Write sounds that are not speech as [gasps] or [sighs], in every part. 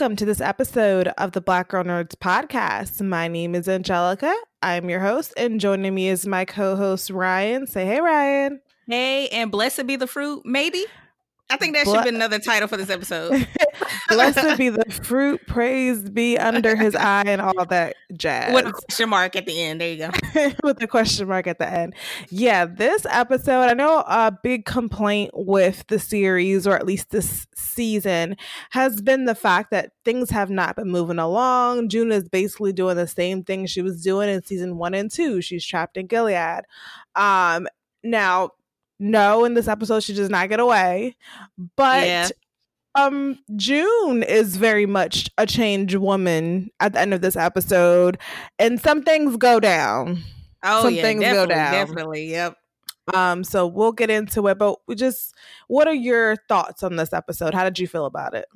Welcome to this episode of the Black Girl Nerds podcast. My name is Angelica. I'm your host, and joining me is my co host, Ryan. Say hey, Ryan. Hey, and blessed be the fruit, maybe. I think that Ble- should be another title for this episode. [laughs] Blessed be the fruit, praise be under his [laughs] eye, and all that jazz. With a question mark at the end. There you go. [laughs] with the question mark at the end. Yeah, this episode, I know a big complaint with the series, or at least this season, has been the fact that things have not been moving along. June is basically doing the same thing she was doing in season one and two. She's trapped in Gilead. Um, now, no, in this episode, she does not get away, but. Yeah. Um, June is very much a changed woman at the end of this episode, and some things go down. Oh, Some yeah. things go definitely, down. Definitely. Yep. Um, so we'll get into it, but we just what are your thoughts on this episode? How did you feel about it?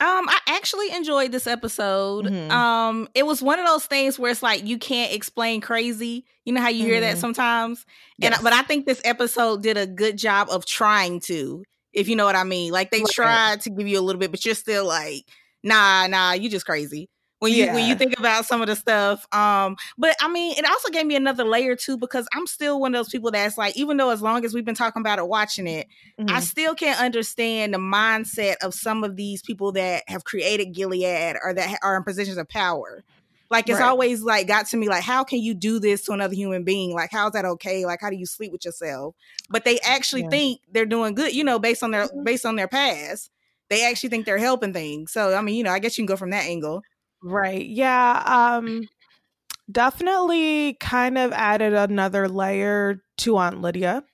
Um, I actually enjoyed this episode. Mhm. Um, it was one of those things where it's like you can't explain crazy. You know how you hear that Mhm. sometimes? And but I think this episode did a good job of trying to, if you know what I mean. Like they Right. tried to give you a little bit, but you're still like, nah, nah, you just crazy. When you when you think about some of the stuff, um, but I mean, it also gave me another layer too because I'm still one of those people that's like, even though as long as we've been talking about it, watching it, I Mhm. still can't understand the mindset of some of these people that have created Gilead or that are in positions of power. Like it's Right. always like got to me like how can you do this to another human being? Like how's that okay? Like how do you sleep with yourself? But they actually Yeah. think they're doing good, you know, based on their Mhm. based on their past. They actually think they're helping things. So I mean, you know, I guess you can go from that angle. Right. Yeah. Um definitely kind of added another layer to Aunt Lydia.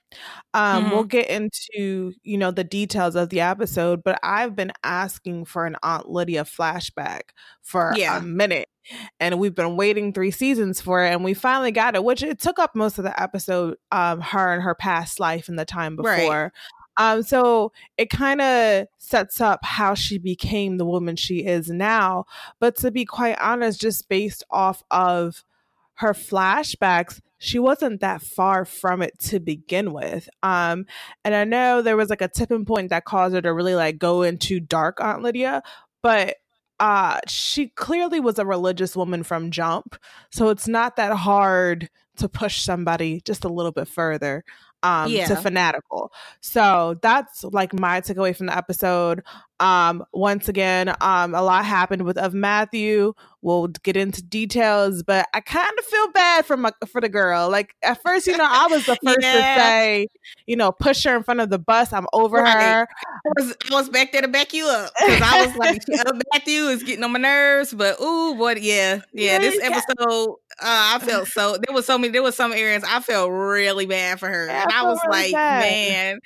Um, we'll get into, you know, the details of the episode, but I've been asking for an Aunt Lydia flashback for Yeah. a minute. And we've been waiting three seasons for it, and we finally got it, which it took up most of the episode, um, her and her past life and the time Right. before. Um, so it kind of sets up how she became the woman she is now. But to be quite honest, just based off of her flashbacks, she wasn't that far from it to begin with. Um, and I know there was like a tipping point that caused her to really like go into dark Aunt Lydia, but uh she clearly was a religious woman from jump. So it's not that hard to push somebody just a little bit further um Yeah. to fanatical. So that's like my takeaway from the episode. Um once again, um a lot happened with Ofmatthew. We'll get into details, but I kind of feel bad for my for the girl. Like at first, you know, I was the [laughs] first to say, you know, push her in front of the bus. I'm over Right. her. I was, I was back there to back you up because I was like, Matthew is getting on my nerves, but ooh, what? Yeah, yeah. Yeah, This [laughs] episode, uh, I felt so. There was so many. There was some areas I felt really bad for her, Yeah, and I I was really like, bad. man.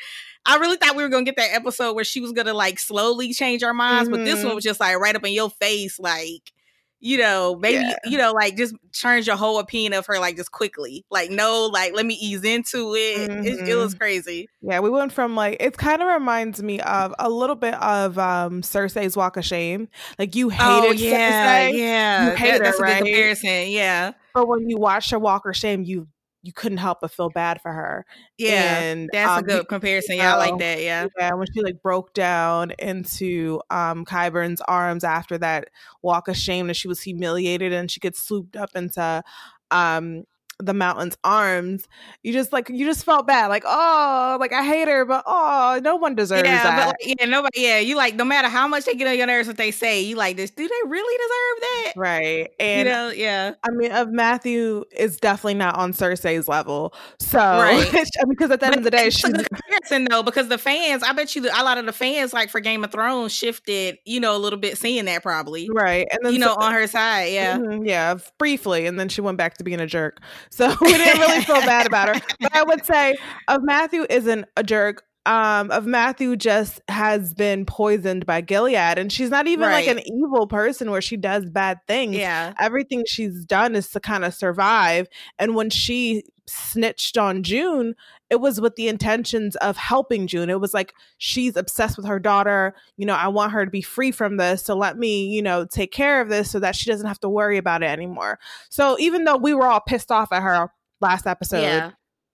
I really thought we were gonna get that episode where she was gonna like slowly change our minds, but this one was just like right up in your face, like you know, maybe Yeah. you know, like just change your whole opinion of her like just quickly, like no, like let me ease into it. It, it was crazy. Yeah, we went from like it kind of reminds me of a little bit of um Cersei's Walk of Shame. Like you hated oh yeah, Cersei, yeah. You hate That- that's her, a good right? comparison. Yeah, but when you watched her Walk of Shame, you you couldn't help but feel bad for her. yeah. and that's um, a good comparison. Yeah, I like that. Yeah, Yeah, when she like broke down into um Qyburn's arms after that walk of shame and she was humiliated and she gets swooped up into um the mountain's arms, you just like you just felt bad, like oh, like I hate her, but oh, no one deserves yeah, that. but like, yeah, nobody. Yeah, you like no matter how much they get on your nerves, what they say, you like this. Do they really deserve that? right, and you know, yeah. I mean, Ofmatthew is definitely not on Cersei's level. So, Right. [laughs] because at the end of the day, a she's good comparison though, because the fans, I bet you, a lot of the fans, like for Game of Thrones, shifted, you know, a little bit, seeing that probably, right, and then you know, so- on her side. Yeah, Mhm, yeah, briefly, and then she went back to being a jerk. So [laughs] we didn't really feel bad about her. [laughs] But I would say Ofmatthew isn't a jerk. Um, Ofmatthew just has been poisoned by Gilead, and she's not even like an evil person where she does bad things. yeah, Everything she's done is to kind of survive. And when she snitched on June, it was with the intentions of helping June. It was like she's obsessed with her daughter. You know, I want her to be free from this. So let me, you know, take care of this so that she doesn't have to worry about it anymore. So even though we were all pissed off at her last episode, yeah,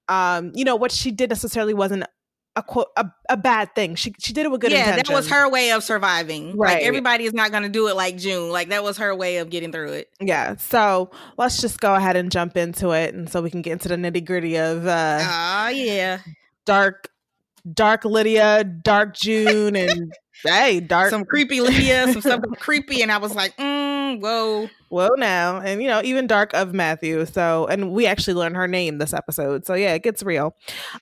um, you know, what she did necessarily wasn't a quote a, a bad thing. She she did it with good yeah. intentions. That was her way of surviving. Right. Like everybody is not going to do it like June. Like that was her way of getting through it. Yeah. So let's just go ahead and jump into it and so we can get into the nitty gritty of uh Oh yeah, dark dark Lydia, dark June, and [laughs] hey, dark some creepy Lydia, some stuff creepy, and I was like, mm, whoa. whoa now. And you know, even dark Ofmatthew. So and we actually learned her name this episode. So yeah, it gets real.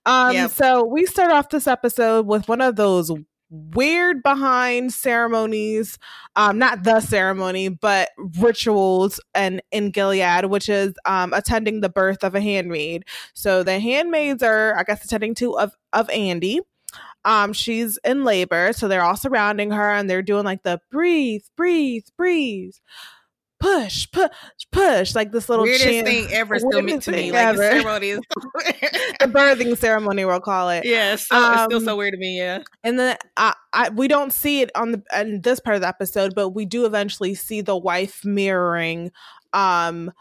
Um Yep. so we start off this episode with one of those weird behind ceremonies um not the ceremony but rituals and in gilead which is um attending the birth of a handmaid so the handmaids are i guess attending to of Ofandy um she's in labor so they're all surrounding her and they're doing like the breathe breathe breathe push push push like this little Weirdest chant thing [laughs] ever still meant to me. thing Like the ever. [laughs] ceremony is. the birthing ceremony we'll call it yeah, it's, so, it's still Um, so weird to me. Yeah. and then I, I we don't see it on the in this part of the episode, but we do eventually see the wife mirroring um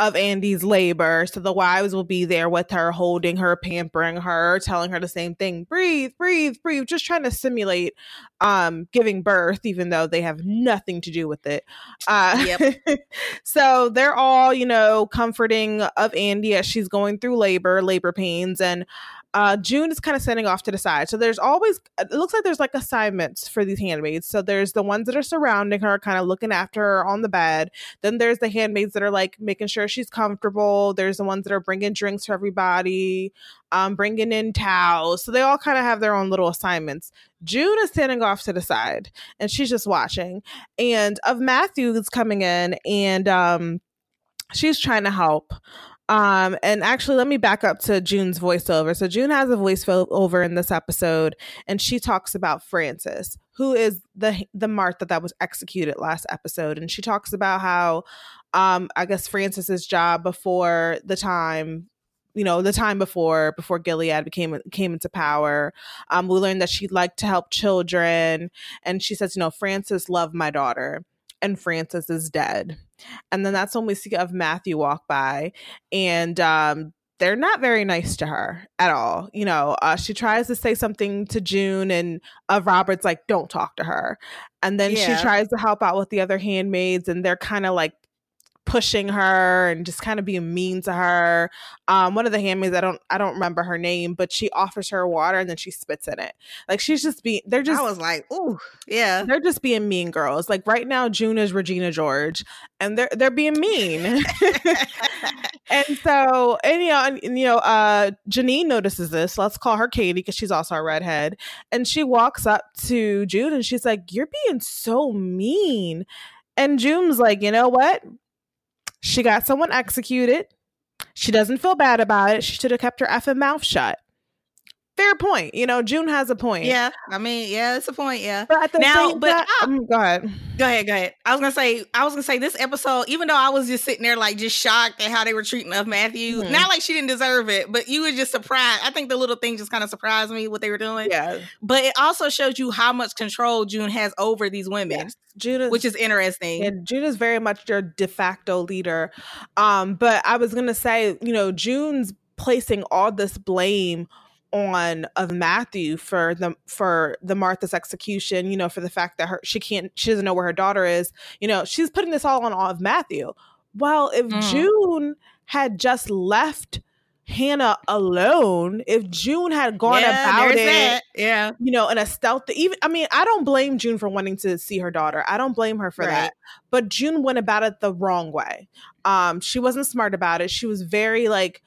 Ofandy's labor. So the wives will be there with her, holding her, pampering her, telling her the same thing: breathe, breathe, breathe. Just trying to simulate um giving birth, even though they have nothing to do with it. Uh, Yep. [laughs] so they're all, you know, comforting Ofandy as she's going through labor, labor pains, and uh, June is kind of standing off to the side. So there's always, it looks like there's like assignments for these handmaids. So there's the ones that are surrounding her, kind of looking after her on the bed. Then there's the handmaids that are like making sure she's comfortable. There's the ones that are bringing drinks for everybody, um, bringing in towels. So they all kind of have their own little assignments. June is standing off to the side and she's just watching. And Ofmatthew is coming in and um, she's trying to help. Um, and actually, let me back up to June's voiceover. So June has a voiceover in this episode, and she talks about Francis, who is the the Martha that was executed last episode, and she talks about how, um, I guess Francis's job before the time. You know, the time before before Gilead became came into power, um, we learned that she liked to help children, and she says, you know, Francis loved my daughter, and Francis is dead. And then that's when we see Ofmatthew walk by, and um, they're not very nice to her at all. You know, uh, she tries to say something to June, and uh, Robert's like, "Don't talk to her." And then Yeah. she tries to help out with the other handmaids, and they're kind of like pushing her and just kind of being mean to her. Um, one of the handmaids, I don't, I don't remember her name, but she offers her water and then she spits in it. Like she's just being, they're just I was like, ooh, yeah. they're just being mean girls. Like right now, June is Regina George, and they're they're being mean. [laughs] and so, and you know, and, and, you know, uh, Janine notices this. Let's call her Katie because she's also a redhead, and she walks up to June and she's like, "You're being so mean." And June's like, "You know what? She got someone executed. She doesn't feel bad about it. She should have kept her effing mouth shut." Fair point. You know, June has a point. yeah, I mean, yeah, it's a point. Yeah. But at the Now, but time, I- um, go ahead. Go ahead, go ahead. I was gonna say, I was gonna say this episode, even though I was just sitting there like just shocked at how they were treating Ofmatthew, Mhm. not like she didn't deserve it, but you were just surprised. I think the little thing just kind of surprised me what they were doing. Yeah, But it also shows you how much control June has over these women, Yes. June which is interesting. and June is very much your de facto leader. Um, but I was gonna say, you know, June's placing all this blame on Ofmatthew for the for the Martha's execution, you know, for the fact that her she can't she doesn't know where her daughter is. You know, she's putting this all on all Ofmatthew. well, if Mm. June had just left Hannah alone, if June had gone yeah, about it, that. Yeah. you know, in a stealth, even I mean, I don't blame June for wanting to see her daughter. I don't blame her for Right. that. But June went about it the wrong way. Um, she wasn't smart about it. She was very like.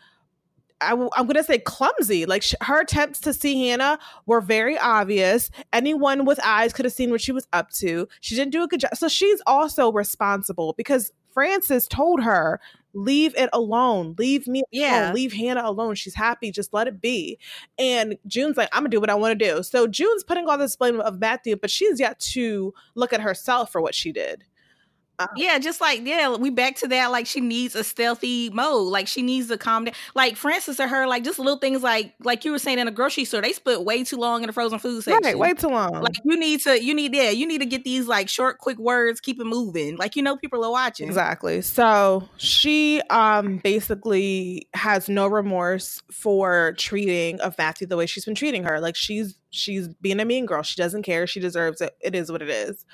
I w- I'm gonna say clumsy. Like sh- her attempts to see Hannah were very obvious. Anyone with eyes could have seen what she was up to. She didn't do a good job. So she's also responsible because Francis told her, "Leave it alone. Leave me Yeah. alone. Leave Hannah alone. She's happy. Just let it be." And June's like, "I'm gonna do what I want to do." So June's putting all this blame Ofmatthew, but she's yet to look at herself for what she did. Yeah, just like yeah, we back to that. Like she needs a stealthy mode. Like she needs to calm down. Like Francis or her, like just little things like like you were saying in a grocery store, they spent way too long in the frozen food section. Right? Way too long. Like you need to, you need yeah, you need to get these like short, quick words, keep it moving. Like you know, people are watching. Exactly. So she um basically has no remorse for treating Ofmatthew the way she's been treating her. Like she's she's being a mean girl. She doesn't care. She deserves it. It is what it is.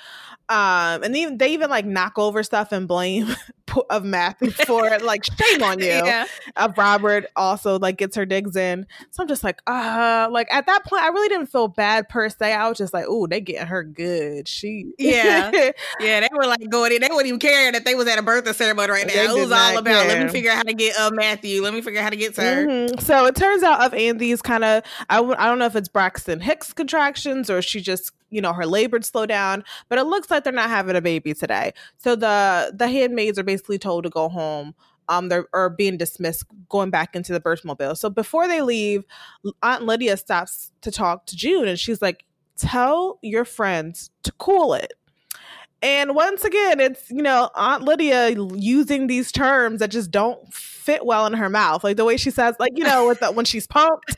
Um and they even like knock over stuff and blame Ofmatthew [laughs] for it. Like shame on you. Yeah, Of Robert also like gets her digs in. So I'm just like, uh like at that point I really didn't feel bad per se. I was just like, oh, they getting her good. She [laughs] Yeah. yeah. They were like going in. They wouldn't even care that they was at a birthday ceremony right now. They it was all about let me figure out how to get uh Matthew. Let me figure out how to get to her. Mhm. So it turns out Ofandy's kind of I w- I don't know if it's Braxton Hicks contractions or she just you know her labor slow down, but it looks like they're not having a baby today. So the the handmaids are basically told to go home. Um, they're or being dismissed, going back into the birth mobile. So before they leave, Aunt Lydia stops to talk to June, and she's like, "Tell your friends to cool it." And once again, it's you know Aunt Lydia using these terms that just don't fit well in her mouth, like the way she says, like you know, with the, when she's pumped,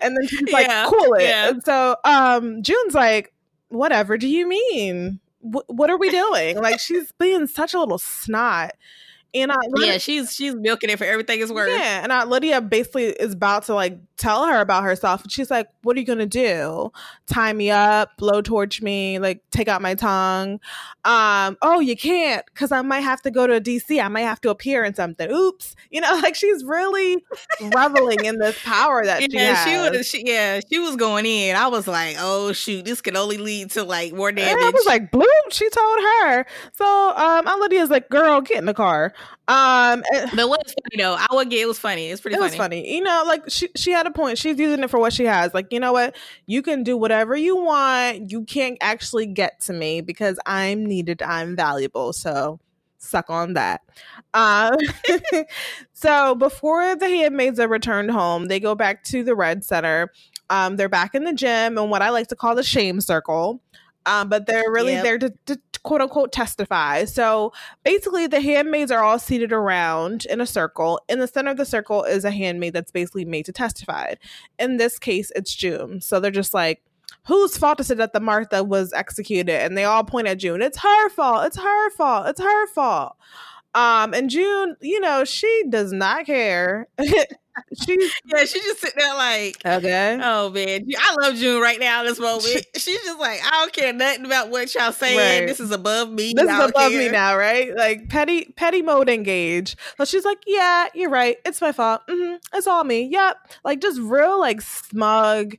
and then she's like, [laughs] Yeah, "Cool it." yeah. And so, um, June's like, "Whatever do you mean? Wh- what are we doing?" Like she's being such a little snot, and Aunt Lydia, Yeah, she's she's milking it for everything it's worth. yeah, and Aunt Lydia basically is about to like tell her about herself. And she's like, What are you gonna do? Tie me up, blowtorch me, like take out my tongue. Um, oh, you can't, because I might have to go to DC. I might have to appear in something. Oops. You know, [laughs] like she's really reveling in this power that she Yeah, has. she was. She, yeah, she was going in. I was like, "Oh shoot, this could only lead to like more And damage." I was like, bloop, she told her. So um Aunt Lydia's like, girl, get in the car. Um and- but what was funny though? I would get it was funny. It's pretty it funny. was funny. You know, like she she had a point. She's using it for what she has. Like, you know what? You can do whatever you want. You can't actually get to me because I'm needed. I'm valuable. So suck on that. Um, [laughs] so before the handmaids are returned home, they go back to the Red Center. Um, they're back in the gym and what I like to call the shame circle. Um, but they're really Yep. there to, to quote unquote testify. So basically, the handmaids are all seated around in a circle. In the center of the circle is a handmaid that's basically made to testify. In this case, it's June. So they're just like, whose fault is it that the Martha was executed? And they all point at June. It's her fault. It's her fault. It's her fault. Um, and June, you know, she does not care. [laughs] She's Yeah, she just sitting there like, okay. "Oh man, I love June right now. This moment, she's just like, I don't care nothing about what y'all saying. Right. This is above me. This is above me now, right? Like petty, petty mode engage. So she's like, "Yeah, you're right. It's my fault. hmm It's all me. Yep." Like just real, like smug,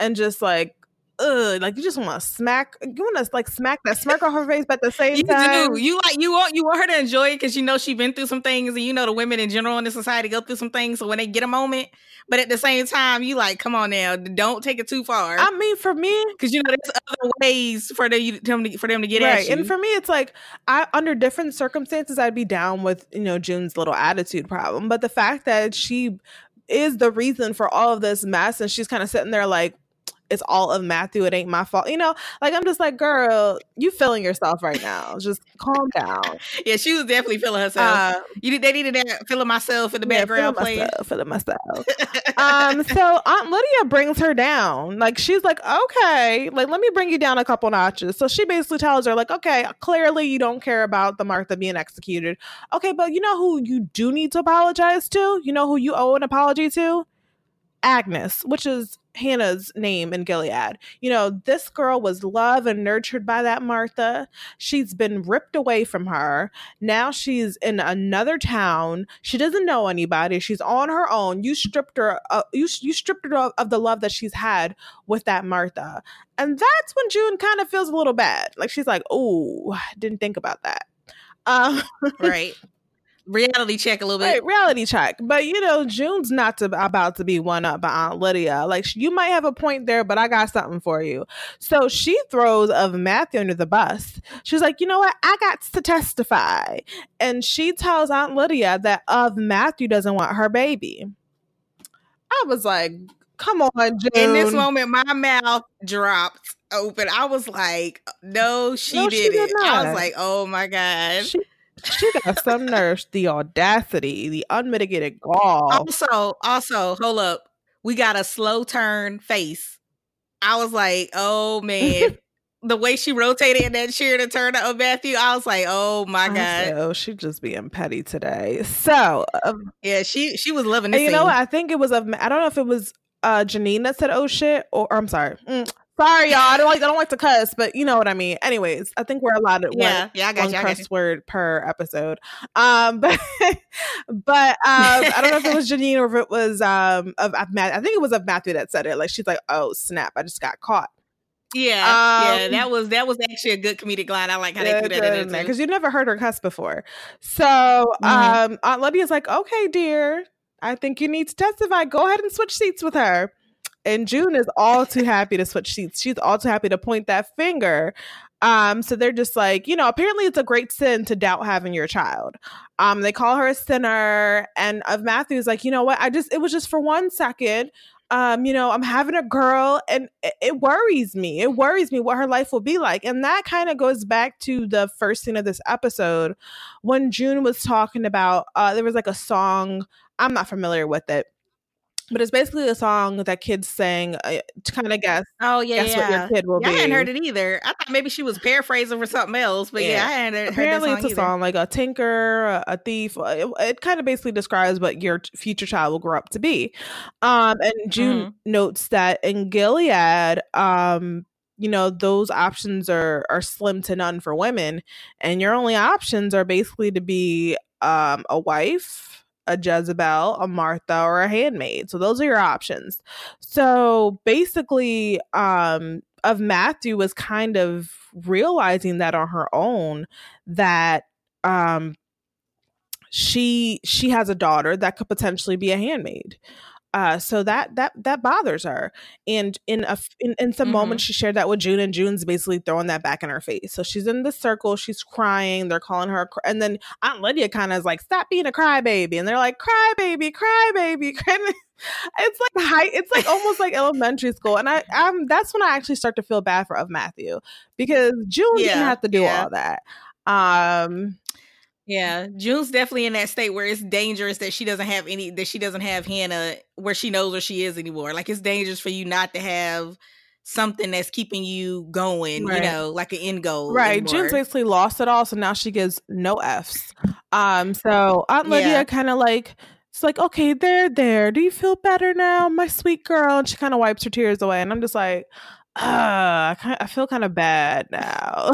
and just like, ugh. Like you just want to smack. You want to like smack that smirk off her face, but at the same You time, do. You like you want you want her to enjoy it because you know she's been through some things, and you know the women in general in the society go through some things. So when they get a moment, but at the same time, you like, come on now, don't take it too far. I mean, for me, because you know there's other ways for the, them to, for them to get right. And for me, it's like I under different circumstances, I'd be down with you know June's little attitude problem, but the fact that she is the reason for all of this mess, and she's kind of sitting there like. It's all Ofmatthew. It ain't my fault. You know, like I'm just like, girl, you feeling yourself right now. Just calm down. yeah, she was definitely feeling herself. Uh, you did- they needed that feeling myself in the yeah, background feeling playing. myself, feeling myself. [laughs] um, so Aunt Lydia brings her down. Like she's like, okay, like let me bring you down a couple notches. So she basically tells her, like, okay, clearly you don't care about the Martha being executed. Okay, but you know who you do need to apologize to? You know who you owe an apology to? Agnes, which is Hannah's name in Gilead. You know, this girl was loved and nurtured by that Martha. She's been ripped away from her. Now she's in another town. She doesn't know anybody. She's on her own. You stripped her. Uh, you you stripped her of, of the love that she's had with that Martha, and that's when June kind of feels a little bad. Like she's like, "Oh, didn't think about that." Um, right reality check a little bit. Right, reality check. But you know, June's not to, about to be one up by Aunt Lydia. Like you might have a point there, but I got something for you. So she throws Ofmatthew under the bus. She's like, you know what? I got to testify, and she tells Aunt Lydia that Ofmatthew doesn't want her baby. I was like, come on, June. In this moment, my mouth dropped open. I was like, no, she no, did she it. Did I was like, oh my god. She she got some nerves, the audacity, the unmitigated gall. Also, also, hold up. We got a slow turn face. I was like, oh man. [laughs] the way she rotated in that chair to turn to Matthew, I was like, "Oh my god!" Said, oh, she just being petty today. So, um, yeah, she she was loving this. You know, what? I think it was of I don't know if it was uh Janine that said, "Oh shit," or, or I'm sorry, mm, Sorry, y'all. I don't like I don't like to cuss, but you know what I mean. Anyways, I think we're allowed to yeah, one, yeah, I got one you, cuss you. word per episode. Um, [laughs] but but um, I don't know if it was [laughs] Janine or if it was um of, of Matt. I think it was Ofmatthew that said it. Like she's like, "Oh snap! I just got caught." Yeah, um, yeah, that was that was actually a good comedic line. I like how they put that in there because you never heard her cuss before. So mm-hmm. um, Aunt Lydia's like, "Okay, dear, I think you need to testify. Go ahead and switch seats with her." And June is all too happy to switch seats. She's all too happy to point that finger. Um, so they're just like, you know, apparently it's a great sin to doubt having your child. Um, they call her a sinner, and Ofmatthew's like, you know what? I just it was just for one second. Um, you know, I'm having a girl, and it, it worries me. It worries me what her life will be like, and that kind of goes back to the first scene of this episode when June was talking about. Uh, there was like a song. I'm not familiar with it but it's basically a song that kids sang uh, to kind of guess. Oh yeah, guess yeah. what your kid will yeah, be. I hadn't heard it either. I thought maybe she was paraphrasing for something else, but yeah, yeah I hadn't heard Apparently, heard it's a either. song like a tinker, a, thief. Uh, it, it kind of basically describes what your future child will grow up to be. Um, and June mm-hmm. notes that in Gilead, um, you know those options are are slim to none for women, and your only options are basically to be um a wife a Jezebel, a Martha, or a handmaid. So those are your options. So basically, um, Ofmatthew was kind of realizing that on her own that um she she has a daughter that could potentially be a handmaid uh, so that that that bothers her. And in a in, in some mm-hmm. moments, she shared that with June, and June's basically throwing that back in her face. So she's in the circle, she's crying. They're calling her, cry- and then Aunt Lydia kind of is like, "Stop being a crybaby," and they're like, "Crybaby, crybaby." [laughs] it's like high. It's like almost like elementary school, and I um that's when I actually start to feel bad for Ofmatthew because June yeah, didn't have to do yeah. all that. Um, yeah, June's definitely in that state where it's dangerous that she doesn't have any that she doesn't have Hannah where she knows where she is anymore. Like it's dangerous for you not to have something that's keeping you going, right. you know, like an end goal. Right. Anymore. June's basically lost it all, so now she gives no F's. Um, so Aunt Lydia yeah. kind of like it's like, okay, there, there. Do you feel better now, my sweet girl? And she kind of wipes her tears away, and I'm just like, uh, I, I feel kind of bad now.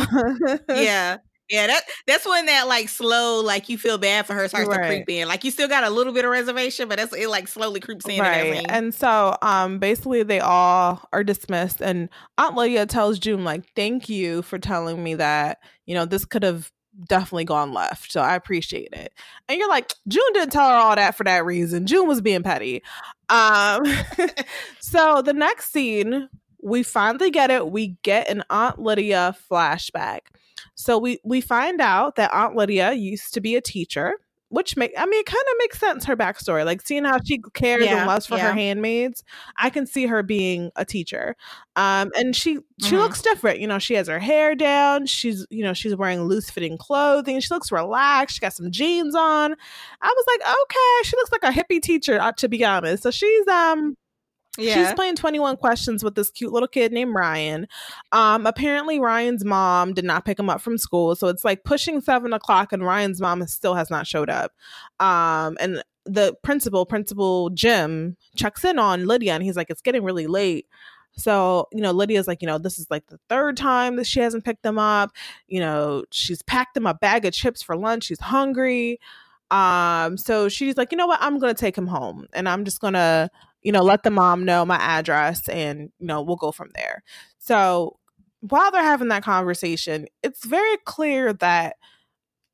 yeah. Yeah, that that's when that like slow, like you feel bad for her starts right. to creep in. Like you still got a little bit of reservation, but that's it like slowly creeps in. Right. And, and so um basically they all are dismissed and Aunt Lydia tells June, like, thank you for telling me that, you know, this could have definitely gone left. So I appreciate it. And you're like, June didn't tell her all that for that reason. June was being petty. Um [laughs] [laughs] so the next scene, we finally get it. We get an Aunt Lydia flashback. So we we find out that Aunt Lydia used to be a teacher, which make I mean it kind of makes sense her backstory. Like seeing how she cares yeah, and loves for yeah. her handmaids, I can see her being a teacher. Um, and she she mm-hmm. looks different. You know, she has her hair down. She's you know she's wearing loose fitting clothing. She looks relaxed. She got some jeans on. I was like, okay, she looks like a hippie teacher. Uh, to be honest, so she's um yeah. She's playing 21 questions with this cute little kid named Ryan. Um, apparently Ryan's mom did not pick him up from school. So it's like pushing seven o'clock and Ryan's mom still has not showed up. Um, and the principal, Principal Jim, checks in on Lydia and he's like, it's getting really late. So, you know, Lydia's like, you know, this is like the third time that she hasn't picked them up. You know, she's packed them a bag of chips for lunch. She's hungry. Um, so she's like, you know what? I'm going to take him home and I'm just going to, you know, let the mom know my address and, you know, we'll go from there. So while they're having that conversation, it's very clear that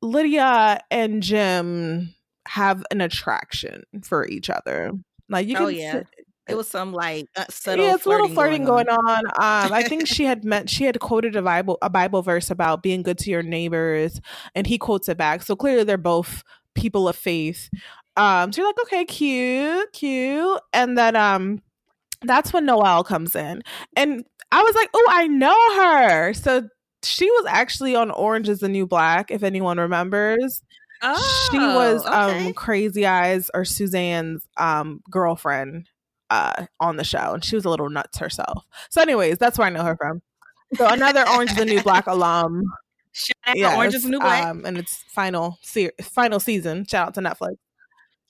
Lydia and Jim have an attraction for each other. Like you can Oh yeah. It was some like uh, subtle yeah, it's a little flirting going going on. Um, I think [laughs] she had meant she had quoted a Bible a Bible verse about being good to your neighbors, and he quotes it back. So clearly, they're both people of faith. Um, so you're like, okay, cute, cute, and then um, that's when Noelle comes in, and I was like, oh, I know her. So she was actually on Orange Is the New Black, if anyone remembers. Oh, she was okay. um Crazy Eyes or Suzanne's um girlfriend uh on the show, and she was a little nuts herself. So, anyways, that's where I know her from. So another Orange is the New Black [laughs] alum. Shout out to Yes, Orange is the New Black. um, and it's final se- final season. Shout out to Netflix.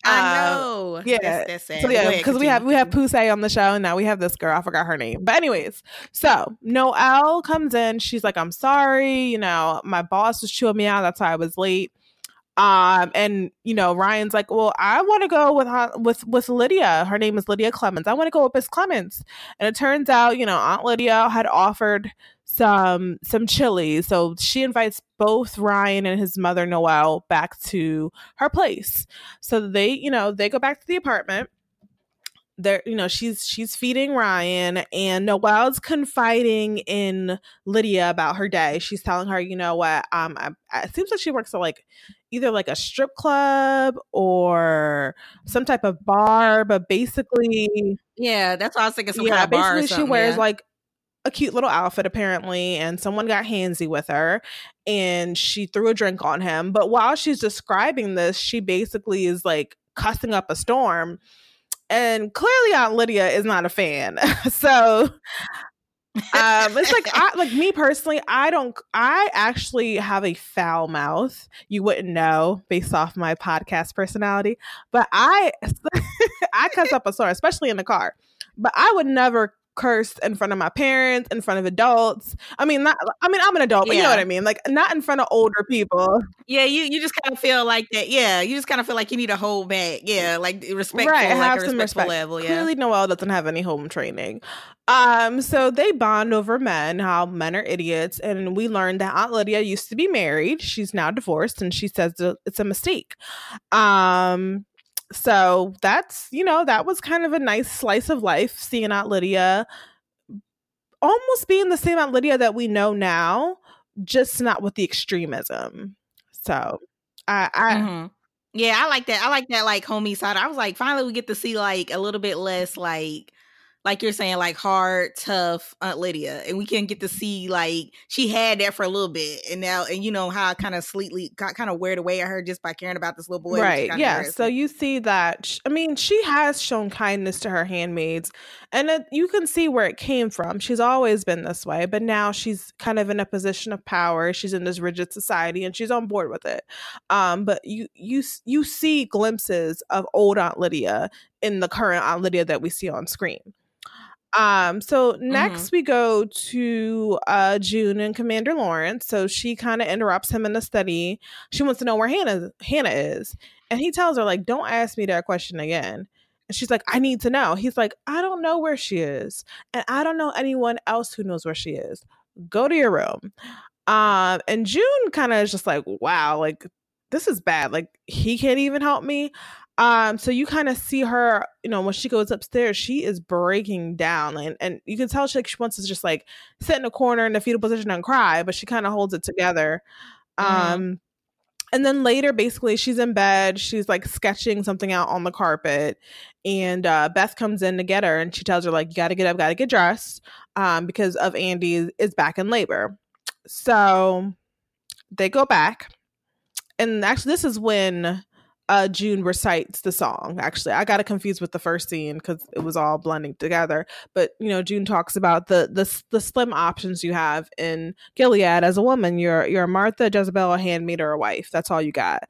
I uh, know. yeah. That's, that's. So yeah, because we have we have. Poussey on the show, and now we have this girl. I forgot her name, but anyways, so Noelle comes in. She's like, "I'm sorry, you know, my boss was chewing me out. That's why I was late." Um, and you know, Ryan's like, "Well, I want to go with with with Lydia. Her name is Lydia Clemens. I want to go with Miss Clemens." And it turns out, you know, Aunt Lydia had offered some some chili, so she invites both Ryan and his mother Noelle back to her place. So they, you know, they go back to the apartment. They're, you know, she's she's feeding Ryan, and Noelle's confiding in Lydia about her day. She's telling her, you know what, um, I, it seems like she works at like either like a strip club or some type of bar, but basically, Yeah, that's what I was thinking some yeah, kind of bar or basically she wears yeah. like a cute little outfit apparently, and someone got handsy with her, and she threw a drink on him. But while she's describing this, she basically is like cussing up a storm. And clearly Aunt Lydia is not a fan. [laughs] so um it's like I [laughs] like me personally, I don't I actually have a foul mouth. You wouldn't know based off my podcast personality, but I [laughs] I cuss up a storm, especially in the car. But I would never curse in front of my parents, in front of adults. I mean, not I mean, I'm an adult, but you know what I mean. Like not in front of older people. Yeah, you you just kind of feel like that. Yeah, you just kind of feel like you need to hold back. Yeah, like respectful, right, like have a some respectful respect. level. Yeah. Clearly, Noelle doesn't have any home training. Um, so they bond over men, how men are idiots, and we learned that Aunt Lydia used to be married. She's now divorced, and she says it's a mistake. Um, so that's you know that was kind of a nice slice of life seeing Aunt Lydia almost being the same Aunt Lydia that we know now, just not with the extremism. So I, I Mhm. Yeah, I like that. I like that like homie side. I was like, finally we get to see like a little bit less like like you're saying, like hard, tough Aunt Lydia. And we can get to see like she had that for a little bit. And now and you know how I kind of slightly got kind of weared away at her just by caring about this little boy. right yeah so you see that i mean she has shown kindness to her handmaids and it, you can see where it came from she's always been this way but now she's kind of in a position of power she's in this rigid society and she's on board with it um but you you you see glimpses of old aunt lydia in the current aunt lydia that we see on screen um so next we go to uh june and commander lawrence. So she kind of interrupts him in the study. She wants to know where hannah hannah is. And he tells her like don't ask me that question again. And she's like i need to know. He's like i don't know where she is and i don't know anyone else who knows where she is. Go to your room. Um and june kind of is just like wow like this is bad. Like he can't even help me um so you kind of see her you know when she goes upstairs she is breaking down and, and you can tell she, like, she wants to just like sit in a corner in a fetal position and cry but she kind of holds it together Mhm. um and then later basically she's in bed she's like sketching something out on the carpet and uh, beth comes in to get her and she tells her like you gotta get up gotta get dressed um, because Ofandy is back in labor so they go back and actually this is when uh, June recites the song. Actually, I got it confused with the first scene because it was all blending together. But you know, June talks about the the the slim options you have in Gilead as a woman. You're you're Martha, Jezebel, a handmaid, or a wife. That's all you got.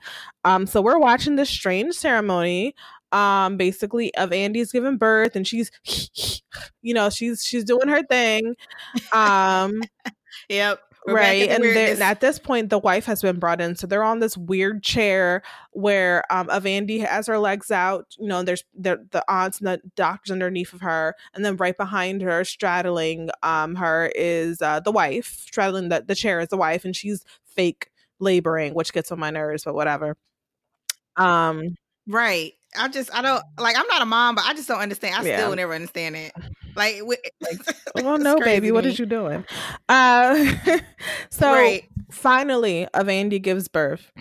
Um, so we're watching this strange ceremony um basically Ofandy's giving birth and she's [laughs] you know she's she's doing her thing um [laughs] Yep. We're right and then at this point the wife has been brought in so they're on this weird chair where um Ofandy has her legs out you know there's the, the aunts and the doctors underneath of her and then right behind her straddling um her is uh the wife straddling the, the chair is the wife and she's fake laboring which gets on my nerves but whatever um right. I just I don't like I'm not a mom, but I just don't understand. I Yeah. still never understand it. Like, wi- [laughs] well no baby what me. you doing uh [laughs] so right. finally Ofandy gives birth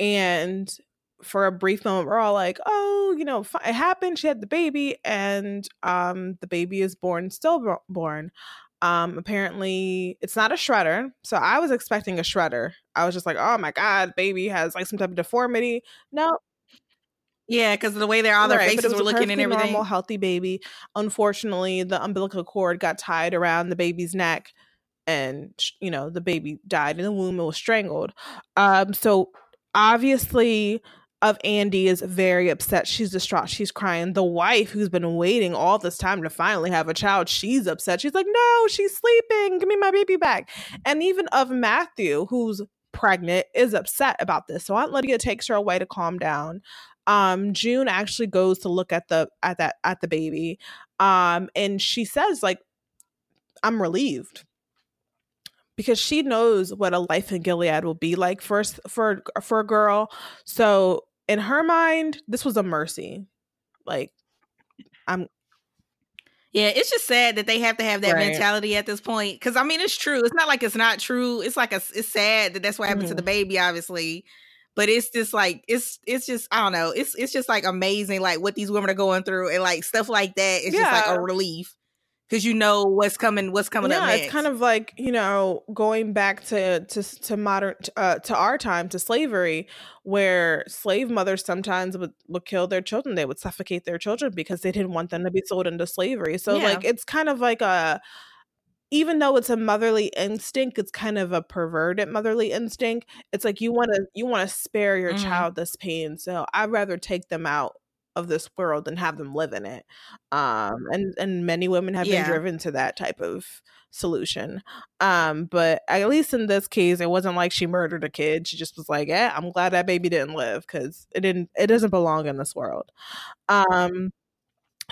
and for a brief moment we're all like oh you know it happened she had the baby and um the baby is born stillborn um apparently it's not a shredder so i was expecting a shredder i was just like oh my god baby has like some type of deformity no Yeah, because of the way their all their Right, faces were looking and everything. Normal, healthy baby. Unfortunately, the umbilical cord got tied around the baby's neck, and you know the baby died in the womb and was strangled. Um, so obviously, Ofandy is very upset. She's distraught. She's crying. The wife, who's been waiting all this time to finally have a child, she's upset. She's like, "No, she's sleeping. Give me my baby back." And even Ofmatthew, who's pregnant, is upset about this. So Aunt Lydia takes her away to calm down um june actually goes to look at the at that at the baby um and she says like i'm relieved because she knows what a life in gilead will be like for for for a girl so in her mind this was a mercy like I'm Yeah, it's just sad that they have to have that Right. mentality at this point. Because I mean, it's true. It's not like it's not true. It's like a, it's sad that that's what happened to Mhm. the baby, obviously. But it's just like it's it's just I don't know. It's it's just like amazing, like what these women are going through, and like stuff like that. It's just like a relief because you know what's coming. What's coming up yeah next? it's kind of like you know going back to to to modern uh, to our time to slavery where slave mothers sometimes would, would kill their children they would suffocate their children because they didn't want them to be sold into slavery so Yeah. like it's kind of like a even though it's a motherly instinct it's kind of a perverted motherly instinct it's like you want to you want to spare your Mhm. child this pain so i'd rather take them out of this world than have them live in it um and and many women have Yeah. been driven to that type of solution um but at least in this case it wasn't like she murdered a kid she just was like yeah i'm glad that baby didn't live because it didn't it doesn't belong in this world um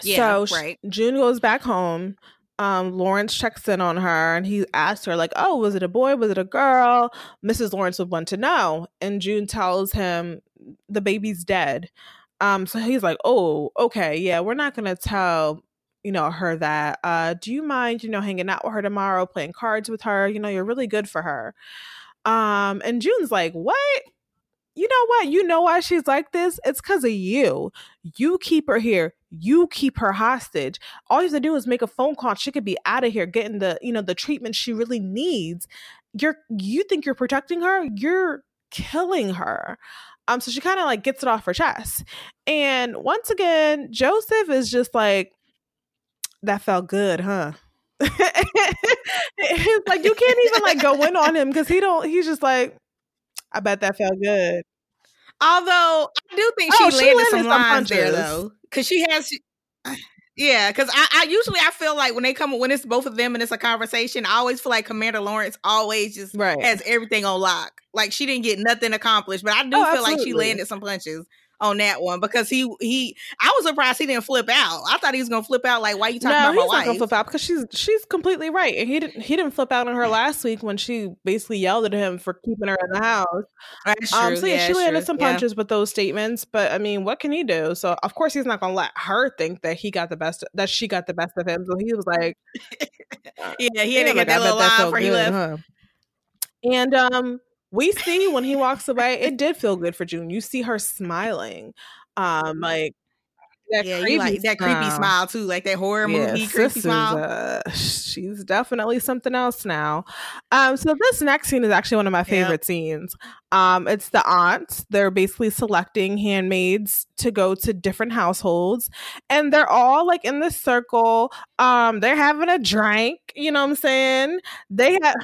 Yeah, so right. june goes back home um lawrence checks in on her and he asks her like oh was it a boy? Was it a girl? Mrs lawrence would want to know. And june tells him the baby's dead. Um so he's like oh okay. Yeah we're not gonna tell you know her that. Uh do you mind you know hanging out with her tomorrow playing cards with her? You know you're really good for her. Um and june's like what? You know what? You know why she's like this? It's because of you. You keep her here you keep her hostage. All you have to do is make a phone call she could be out of here getting the you know the treatment she really needs. You're you think you're protecting her you're killing her. Um so she kind of like gets it off her chest. And once again joseph is just like that felt good huh? [laughs] Like you can't even like go in on him because he don't he's just like i bet that felt good Although I do think she Oh, she landed, landed some some lines there though, because she has. [sighs] Yeah, because I, I usually I feel like when they come when it's both of them and it's a conversation, I always feel like Commander Lawrence always just right has everything on lock. Like she didn't get nothing accomplished, but I do Oh, feel like she landed some punches on that one because he he I was surprised he didn't flip out. I thought he was gonna flip out like why you talking no, about my he's not wife? gonna flip out because she's she's completely right, and he didn't he didn't flip out on her [laughs] last week when she basically yelled at him for keeping her in the house. That's Um, true. so yeah, yeah, she landed true. some Yeah. punches with those statements, but I mean, what can he do? So of course he's not gonna let her think that he got the best that she got the best of him. So he was like, [laughs] Yeah, he yeah, didn't like, get that little line before he good, left. huh? And um, we see when he walks [laughs] away, it did feel good for June. You see her smiling, um, like that yeah, creepy like that creepy smile. smile too, like that horror Yeah, movie creepy smile. uh, [sighs] she's definitely something else now. Um, so this next scene is actually one of my favorite scenes. Um, it's the aunts. They're basically selecting handmaids to go to different households, and they're all like in this circle. Um, they're having a drink. You know what I'm saying? They have.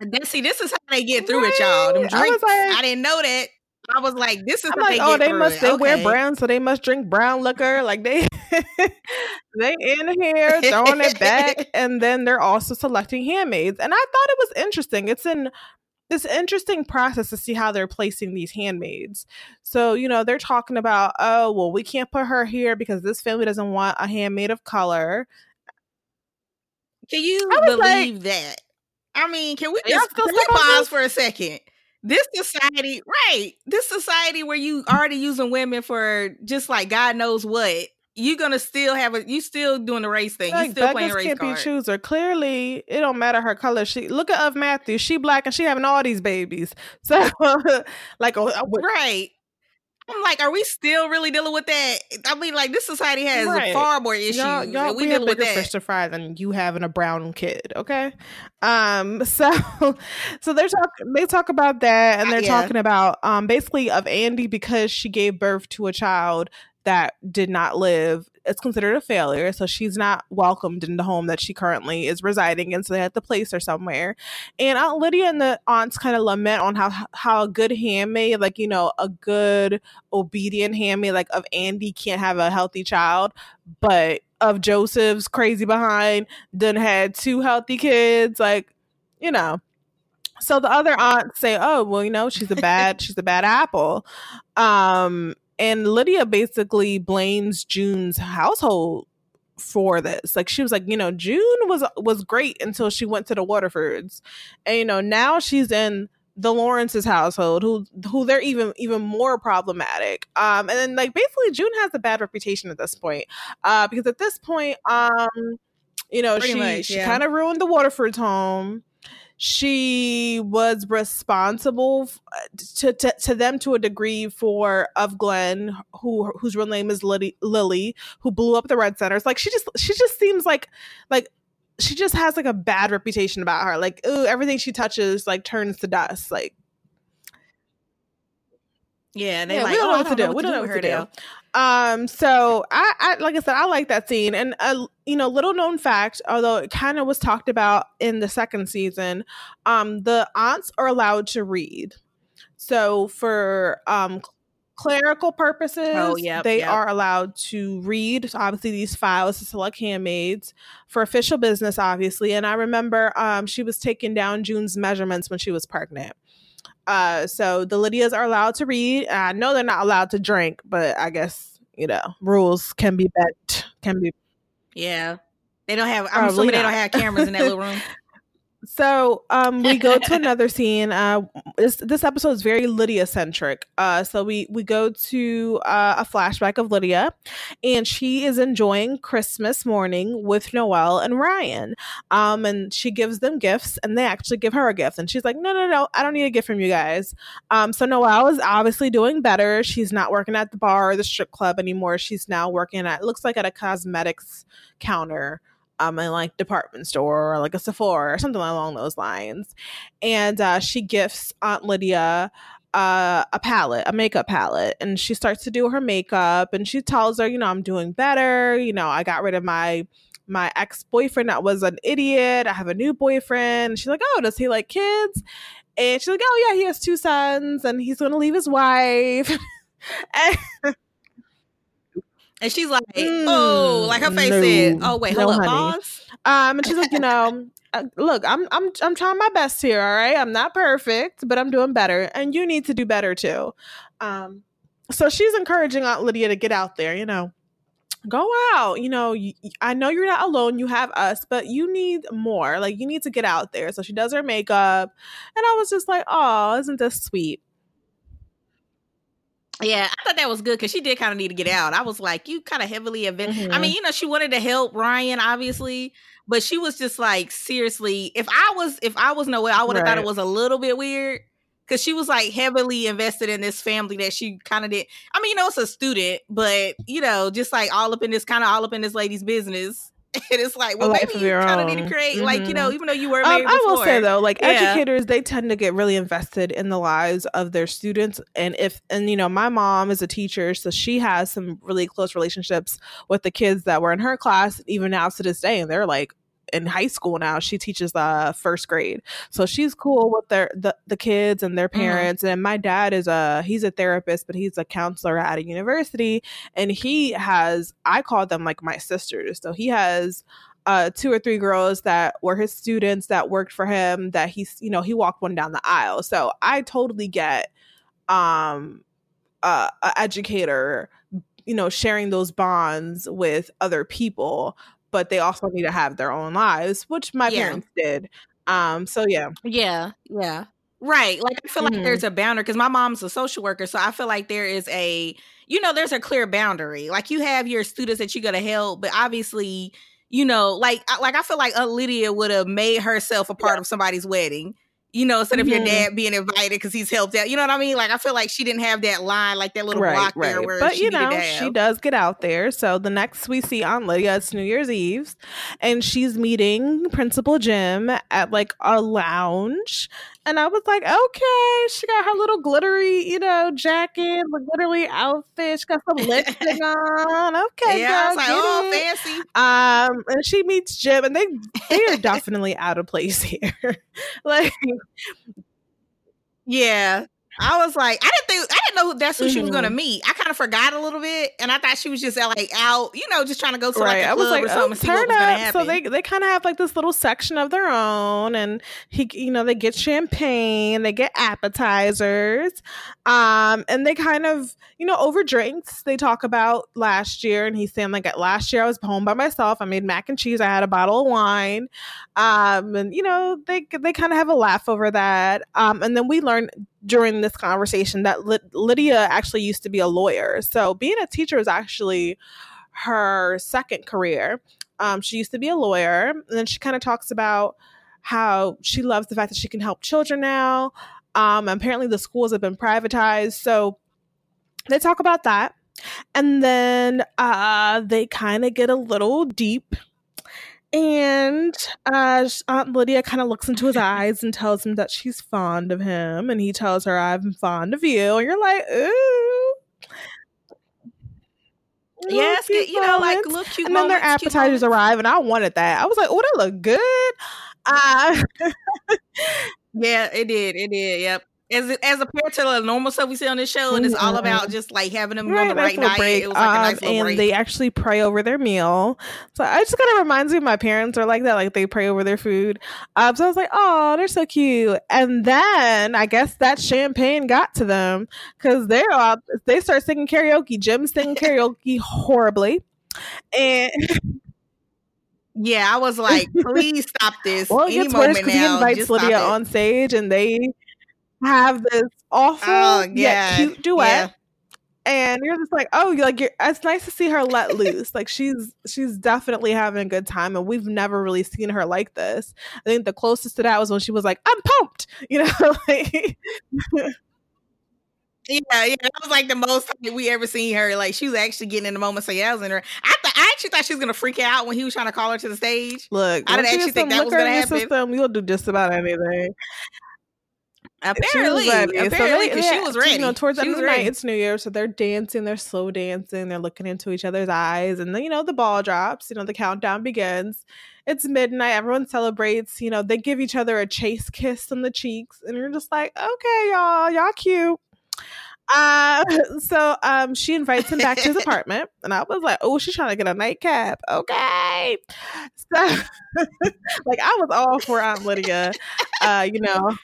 Then see, this is how they get through it, y'all. Them Right. I drinks. I, didn't know that. I was like, this is how like, oh, they oh, they must it. they wear brown, so they must drink brown liquor. Like they [laughs] they in here throwing it back, [laughs] and then they're also selecting handmaids. And I thought it was interesting. It's an this interesting process to see how they're placing these handmaids. So, you know, they're talking about, oh, well, we can't put her here because this family doesn't want a handmaid of color. Can you was like- believe that? I mean, can we just can we pause for a second? This society, right? This society where you already using women for just like God knows what. You're gonna still have a you still doing the race thing. you Like still playing beggars race can't be card. chooser. Clearly, it don't matter her color. She look at Ofmatthew. She black and she having all these babies. So, [laughs] like, oh, uh, Right. I'm like, are we still really dealing with that? I mean, like this society has Right. far more issues. y'all, y'all we, we have dealing with that. fish to fry than you having a brown kid. Okay, um, [laughs] so so they're talking. They talk about that, and they're yeah. talking about um basically Ofandy because she gave birth to a child that did not live. It's considered a failure, so she's not welcomed in the home that she currently is residing in. So they have to place her somewhere. And Aunt Lydia and the aunts kind of lament on how how a good handmaid, like you know, a good obedient handmaid, like Ofandy, can't have a healthy child, but Ofjoseph's crazy behind, then had two healthy kids, like you know. So the other aunts say, "Oh, well, you know, she's a bad, [laughs] she's a bad apple," um, and Lydia basically blames June's household for this. Like she was like, you know, June was was great until she went to the Waterfords, and you know now she's in the Lawrence's household, who who they're even even more problematic. Um, and then like basically June has a bad reputation at this point, uh, because at this point, um, you know, Pretty she much, she yeah. kind of ruined the Waterford's home. She was responsible f- to, to to them to a degree for Ofglen, who whose real name is Lily, Lily, who blew up the Red Centers. Like she just she just seems like like she just has like a bad reputation about her. Like, ooh, everything she touches like turns to dust. Like, Yeah, they Yeah, like, we don't oh, know what to do. We don't know what to her do. Um, so I, I like I said, I like that scene, and uh, you know, little known fact, although it kind of was talked about in the second season, um, the aunts are allowed to read. So for um clerical purposes, Oh, yep, they yep. are allowed to read obviously these files to select handmaids for official business, obviously. And I remember um she was taking down June's measurements when she was pregnant. Uh, so the Lydias are allowed to read. I know they're not allowed to drink, but I guess you know rules can be bent. Can be Yeah. They don't have I'm Probably assuming they don't have cameras in that little room. [laughs] So um we go to [laughs] another scene. Uh this this episode is very Lydia centric. Uh so we we go to uh, a flashback of Lydia and she is enjoying Christmas morning with Noelle and Ryan. Um and she gives them gifts and they actually give her a gift and she's like, "No, no, no. I don't need a gift from you guys." Um so Noelle is obviously doing better. She's not working at the bar or the strip club anymore. She's now working at it looks like at a cosmetics counter um in like department store or like a Sephora or something along those lines. And uh, she gifts Aunt Lydia uh, a palette, a makeup palette, and she starts to do her makeup. And she tells her, you know, I'm doing better. You know, I got rid of my my ex boyfriend that was an idiot. I have a new boyfriend. And she's like, oh, does he like kids? And she's like, oh yeah, he has two sons, and he's going to leave his wife. [laughs] And- And she's like, oh, like her face said, Mm, oh wait, No, hold up, honey. pause. Um, and she's like, you [laughs] know, uh, look, I'm I'm I'm trying my best here. All right, I'm not perfect, but I'm doing better, and you need to do better too. Um, so she's encouraging Aunt Lydia to get out there. You know, go out. You know, I know you're not alone. You have us, but you need more. Like you need to get out there. So she does her makeup, and I was just like, oh, isn't this sweet? Yeah, I thought that was good because she did kind of need to get out. I was like, you kind of heavily invest. I Mhm. mean, you know, she wanted to help Ryan, obviously, but she was just like, seriously, if I was if I was Noelle, I would have thought it was a little bit weird because she was like heavily invested in this family that she kind of did. I mean, you know, it's a student, but you know, just like all up in this kind of all up in this lady's business. [laughs] And it's like, well, maybe you kind of need to create, mm-hmm. like, you know, mm-hmm. even though you were married um, I will say though, like yeah. educators, they tend to get really invested in the lives of their students. And if, and you know, my mom is a teacher, so she has some really close relationships with the kids that were in her class, even now to this day. And they're like, in high school now. She teaches uh first grade, so she's cool with their the, the kids and their mm-hmm. parents. Mm-hmm. And my dad is a he's a therapist, but he's a counselor at a university, and he has I call them like my sisters. So he has uh, two or three girls that were his students that worked for him that he's you know he walked one down the aisle so i totally get um uh, a educator you know sharing those bonds with other people but they also need to have their own lives, which my yeah. parents did. Um, so yeah. Yeah, yeah. Right. Like I feel mm-hmm. like there's a boundary because my mom's a social worker. So I feel like there is a, you know, there's a clear boundary. Like you have your students that you gotta help, but obviously, you know, like like I feel like Aunt Lydia would have made herself a part yeah. of somebody's wedding you know, instead mm-hmm. of your mm-hmm. dad being invited because he's helped out. You know what I mean? Like I feel like she didn't have that line, like that little right, block right. there. Where but you know, she does get out there. So the next we see on Lydia, it's New Year's Eve, and she's meeting Principal Jim at like a lounge, and I was like, okay, she got her little glittery, you know, jacket, the [laughs] glittery outfit. She got some lipstick [laughs] on. Okay, yeah, girl, I was like, oh, it. fancy. Um, and she meets Jim, and they they are [laughs] definitely out of place here. like, yeah, I was like, I didn't think I didn't know that's who mm-hmm. she was gonna mm-hmm. meet. I kind of forgot a little bit, and I thought she was just like out, you know, just trying to go to right. like a club like, or something. Oh, what was. So they they kind of have like this little section of their own, and he, you know, they get champagne, they get appetizers, um, and they kind of, you know, over drinks. They talk about last year, and he's saying like, last year I was home by myself. I made mac and cheese. I had a bottle of wine, um, and you know, they they kind of have a laugh over that, um, and then we learn during this conversation that Lydia actually used to be a lawyer. So being a teacher is actually her second career. Um, she used to be a lawyer, and then she kind of talks about how she loves the fact that she can help children now. Um, apparently, the schools have been privatized, so they talk about that, and then uh, they kind of get a little deep and uh, Aunt Lydia kind of looks into his eyes and tells him that she's fond of him. And he tells her, I'm fond of you. And you're like, ooh. Yes, you know, like look cute. And then their appetizers arrive, and I wanted that. I was like, "Oh, that look good." Uh, [laughs] yeah, it did. It did. Yep as as compared to the normal stuff we see on this show, and it's all about mm-hmm. just like having them right, on the right night. Break. It was like um, a nice and break. they actually pray over their meal. So I just kind of reminds me of my parents are like that, like they pray over their food. Um, so I was like, oh, they're so cute. And then I guess that champagne got to them because they're all they start singing karaoke. Jim's singing karaoke horribly, and. [laughs] Yeah, I was like, please stop this. [laughs] well, it gets worse because he invites Lydia on stage and they have this awful oh, yeah. yet cute duet. Yeah. And you're just like, oh, like you're, it's nice to see her let loose. like she's she's definitely having a good time, and we've never really seen her like this. I think the closest to that was when she was like, "I'm pumped," [laughs] you know. [laughs] like, yeah, yeah, that was like the most we ever seen her. Like she was actually getting in the moment. So yeah, I was in her. I th- I actually thought she was gonna freak out when he was trying to call her to the stage. Look, I didn't actually think that was gonna happen. System, you'll do just about anything. Apparently, apparently, because so she was ready. You know, towards the end of the night, it's New Year, so they're dancing, they're slow dancing, they're looking into each other's eyes, and then you know the ball drops. You know the countdown begins. It's midnight. Everyone celebrates. You know they give each other a chase kiss on the cheeks, and you're just like, okay, y'all, y'all cute. Uh, [laughs] so um, she invites him back to his [laughs] apartment, and I was like, "Oh, she's trying to get a nightcap." Okay, so [laughs] like I was all for Aunt Lydia. Uh, you know,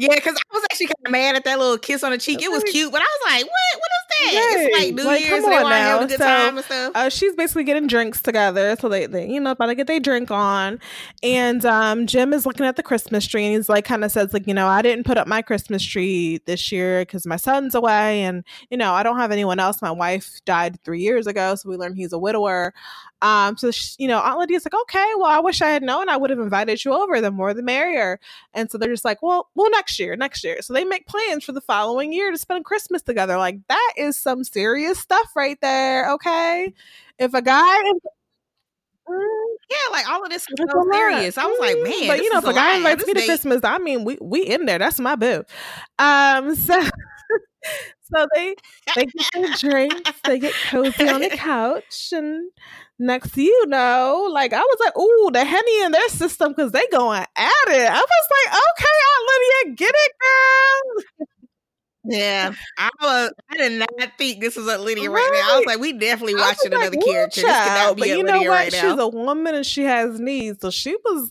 yeah, because I was actually kind of mad at that little kiss on the cheek. It was cute, but I was like, what? What is that? It's like New Like, Year's, come on want have a good So, time and stuff. uh, she's basically getting drinks together. So they, they, you know, about to get their drink on. And um, Jim is looking at the Christmas tree and he's like, kind of says, like, you know, I didn't put up my Christmas tree this year because my son's away. And, you know, I don't have anyone else. My wife died three years ago. So we learned he's a widower. Um, so, sh you know, Aunt Lydia's like, okay, well, I wish I had known I would have invited you over. The more the merrier. And so they're just like, well, well, next year, next year. So they make plans for the following year to spend Christmas together. Like, that is some serious stuff right there. Okay. If a guy Mm, Yeah, like all of this it's so serious. I was like, Mm, man, but you know, is if a a guy invites me to Christmas, I mean, we we in there. That's my boo. Um, [laughs] so so they they get their drinks, they get cozy on the [laughs] couch, and next thing you know, like I was like, ooh, the henny in their system because they going at it. I was like, okay, Aunt Lydia, get it, girl. Yeah, I was. I did not think this was a Lydia right, now. I was like, we definitely watching like, another "Ooh, character. Child," not be but a you know Lydia what? right She's now. a woman and she has needs, so she was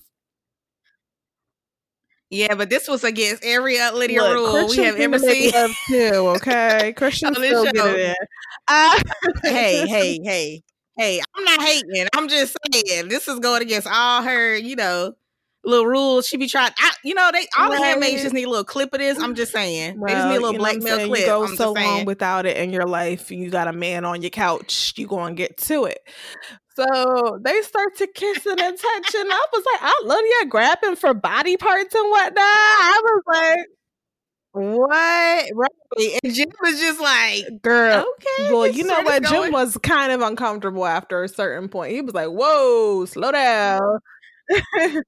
yeah, but this was against every uh, Lydia Look, rule we have ever to seen. too, okay? [laughs] This still get it in. Uh, hey, hey, [laughs] hey, hey! I'm not hating. I'm just saying this is going against all her, you know, little rules. She be trying. I, you know, they all the handmaids just need a little clip of this. I'm just saying they just need a little you know what I'm blackmail clip. You go I'm so long without it in your life, you got a man on your couch. You gonna get to it. So they start to kissing and touching. I was like, I love you grabbing for body parts and whatnot. I was like, what? Right? And Jim was just like, girl. okay. Well, you know what? Jim was kind of uncomfortable after a certain point. He was like, "Whoa, slow down." [laughs]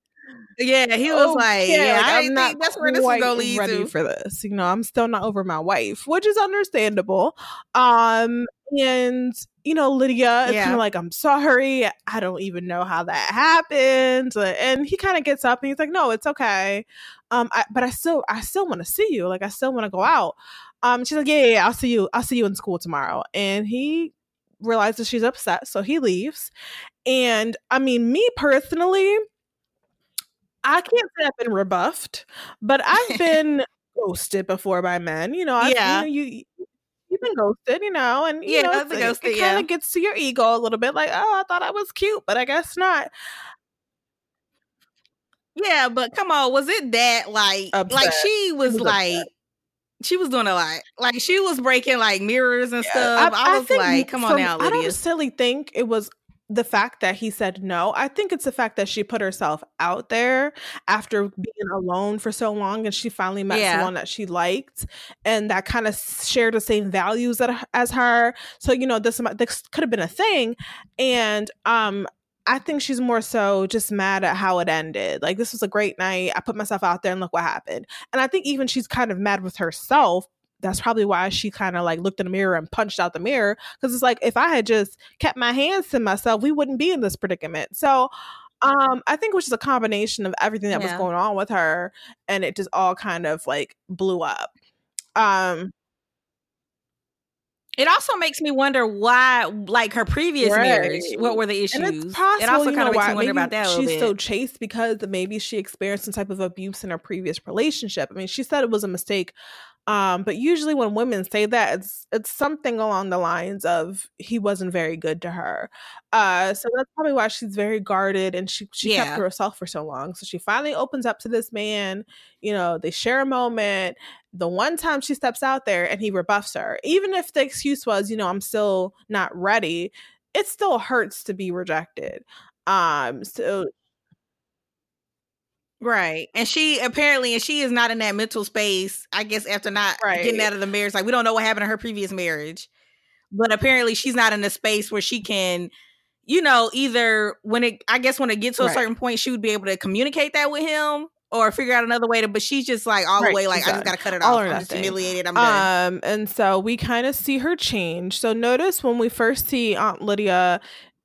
Yeah, he was like, Okay, yeah, like, I I'm didn't think that's where this quite gonna lead ready to. for this. You know, I'm still not over my wife, which is understandable. Um, and you know, Lydia is Yeah. kind of like, I'm sorry, I don't even know how that happened. And he kind of gets up and he's like, No, it's okay. Um, I, but I still, I still want to see you. Like, I still want to go out. Um, she's like, yeah, yeah, yeah, I'll see you. I'll see you in school tomorrow. And he realizes she's upset, so he leaves. And I mean, me personally, I can't say I've been rebuffed, but I've [laughs] been ghosted before by men. You know, I've, Yeah. you know, you you've been ghosted, you know, and you Yeah, know, it's- ghosted, it kind yeah. of gets to your ego a little bit. Like, oh, I thought I was cute, but I guess not. Yeah, but come on, was it that like like she was, was like upset. she was doing a lot. Like she was breaking like mirrors and Yeah, stuff. I, was think like, come on now, I don't Lydia. necessarily think it was the fact that he said no. I think it's the fact that she put herself out there after being alone for so long and she finally met Yeah. someone that she liked and that kind of shared the same values that, as her. So, you know, this, this could have been a thing. And, um, I think she's more so just mad at how it ended. Like, this was a great night. I put myself out there and look what happened. And I think even she's kind of mad with herself that's probably why she kind of like looked in the mirror and punched out the mirror because it's like if I had just kept my hands to myself, we wouldn't be in this predicament. So um I think it was just a combination of everything that was going on with her and it just all kind of like blew up. Um It also makes me wonder why, like her previous marriage, what were the issues? and it's possible, it also kind know, of makes why me wonder about that she's so chased because maybe she experienced some type of abuse in her previous relationship. I mean, she said it was a mistake um but usually when women say that it's it's something along the lines of he wasn't very good to her. Uh so that's probably why she's very guarded and she she kept to herself for so long. So she finally opens up to this man you know they share a moment. The one time she steps out there and he rebuffs her even if the excuse was you know i'm still not ready it still hurts to be rejected. Um so Right. And she apparently, and she is not in that mental space, I guess, after not getting out of the marriage. Like, we don't know what happened in her previous marriage. But apparently, she's not in a space where she can, you know, either when it, I guess, when it gets to a certain point, she would be able to communicate that with him or figure out another way to, but she's just like all Right, the way, like, I just got to cut it All off. I'm just humiliated. I'm done. Um, and so we kind of see her change. So notice when we first see Aunt Lydia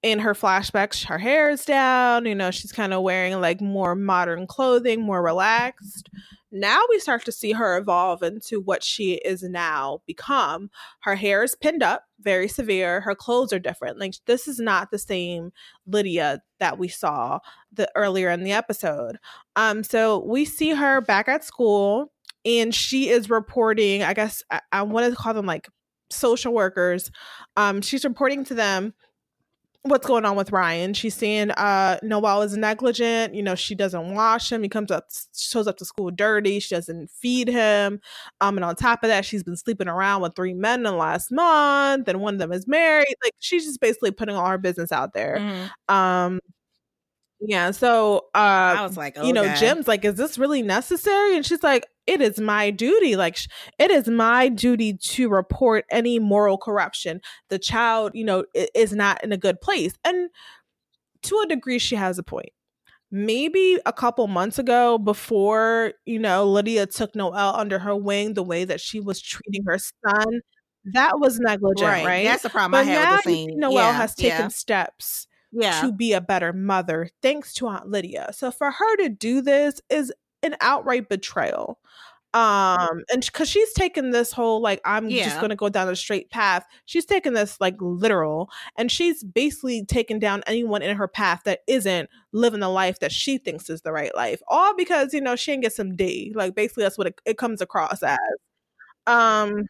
in her flashbacks, her hair is down, you know, she's kind of wearing like more modern clothing, more relaxed. Now we start to see her evolve into what she is now become. Her hair is pinned up, very severe. Her clothes are different. Like this is not the same Lydia that we saw the earlier in the episode. Um, so we see her back at school and she is reporting i guess i, I want to call them like social workers. Um, she's reporting to them what's going on with Ryan. She's saying uh Noelle is negligent. You know, she doesn't wash him. He comes up shows up to school dirty. She doesn't feed him. Um, and on top of that, she's been sleeping around with three men in the last month, and one of them is married. Like she's just basically putting all her business out there. Mhm. Um yeah, so uh I was like, oh, you know, God. Jim's like, is this really necessary? And she's like, it is my duty. Like, it is my duty to report any moral corruption. The child, you know, is not in a good place. And to a degree, she has a point. Maybe a couple months ago, before, you know, Lydia took Noelle under her wing, the way that she was treating her son, that was negligent, right? That's the problem but I now had with the scene. Noelle yeah, has taken yeah, steps yeah. to be a better mother thanks to Aunt Lydia. So for her to do this is an outright betrayal. Um and because she's taken this whole like I'm just going to go down a straight path. She's taken this like literal and she's basically taken down anyone in her path that isn't living the life that she thinks is the right life. All because, you know, she didn't get some D. Like basically that's what it, it comes across as. Um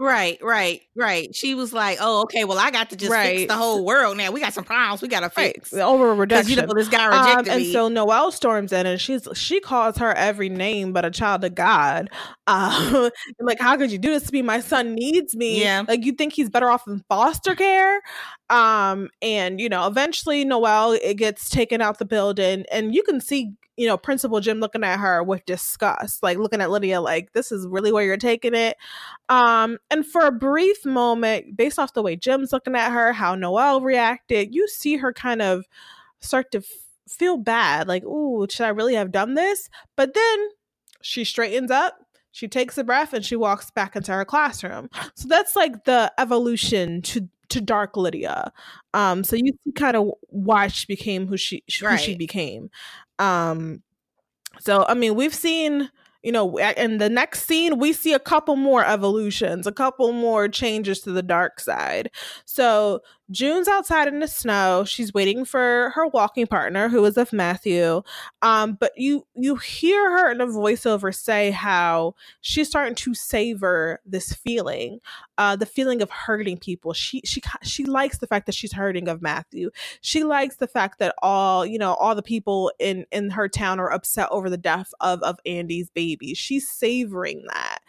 Right, right, right. She was like, "Oh, okay. Well, I got to just Right. fix the whole world now. We got some problems. We got to right, fix over because you reduction. know this guy Um, rejected and me." so Noelle storms in and she's she calls her every name but a child of God. Um, [laughs] like, how could you do this to me? My son needs me. Yeah. Like, you think he's better off in foster care? Um, and you know, eventually Noelle it gets taken out the building, and you can see you know Principal Jim looking at her with disgust, like looking at Lydia, like this is really where you're taking it. Um, and for a brief moment, based off the way Jim's looking at her, how Noelle reacted, you see her kind of start to f- feel bad like ooh should i really have done this but then she straightens up she takes a breath and she walks back into her classroom so that's like the evolution to to dark lydia um so you see kind of why she became who she who she became um so i mean we've seen you know in the next scene we see a couple more evolutions a couple more changes to the dark side so June's outside in the snow. She's waiting for her walking partner, who is Ofmatthew. Um, but you you hear her in a voiceover say how she's starting to savor this feeling, uh, the feeling of hurting people. She she she likes the fact that she's hurting Ofmatthew. She likes the fact that all you know all the people in in her town are upset over the death of Ofandy's baby. She's savoring that.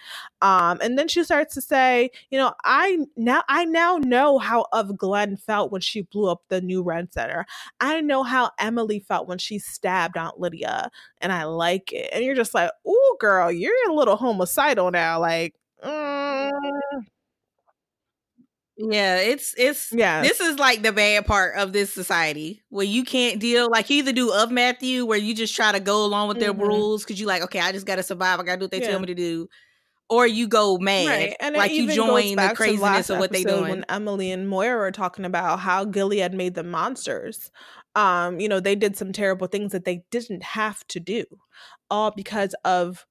Um, and then she starts to say, you know, I now I now know how Ofglen felt when she blew up the new rent center. I know how Emily felt when she stabbed Aunt Lydia, and I like it. And you're just like, ooh, girl, you're a little homicidal now. Like, mm, yeah, it's it's yeah, this is like the bad part of this society where you can't deal. Like you either do Ofmatthew, where you just try to go along with their Mhm. rules because you're like, okay, I just got to survive. I got to do what they Yeah. tell me to do, or you go mad, Right. And like you join the craziness of what they doing. When Emily and Moira were talking about how Gilead made them monsters. Um, you know, they did some terrible things that they didn't have to do, all because of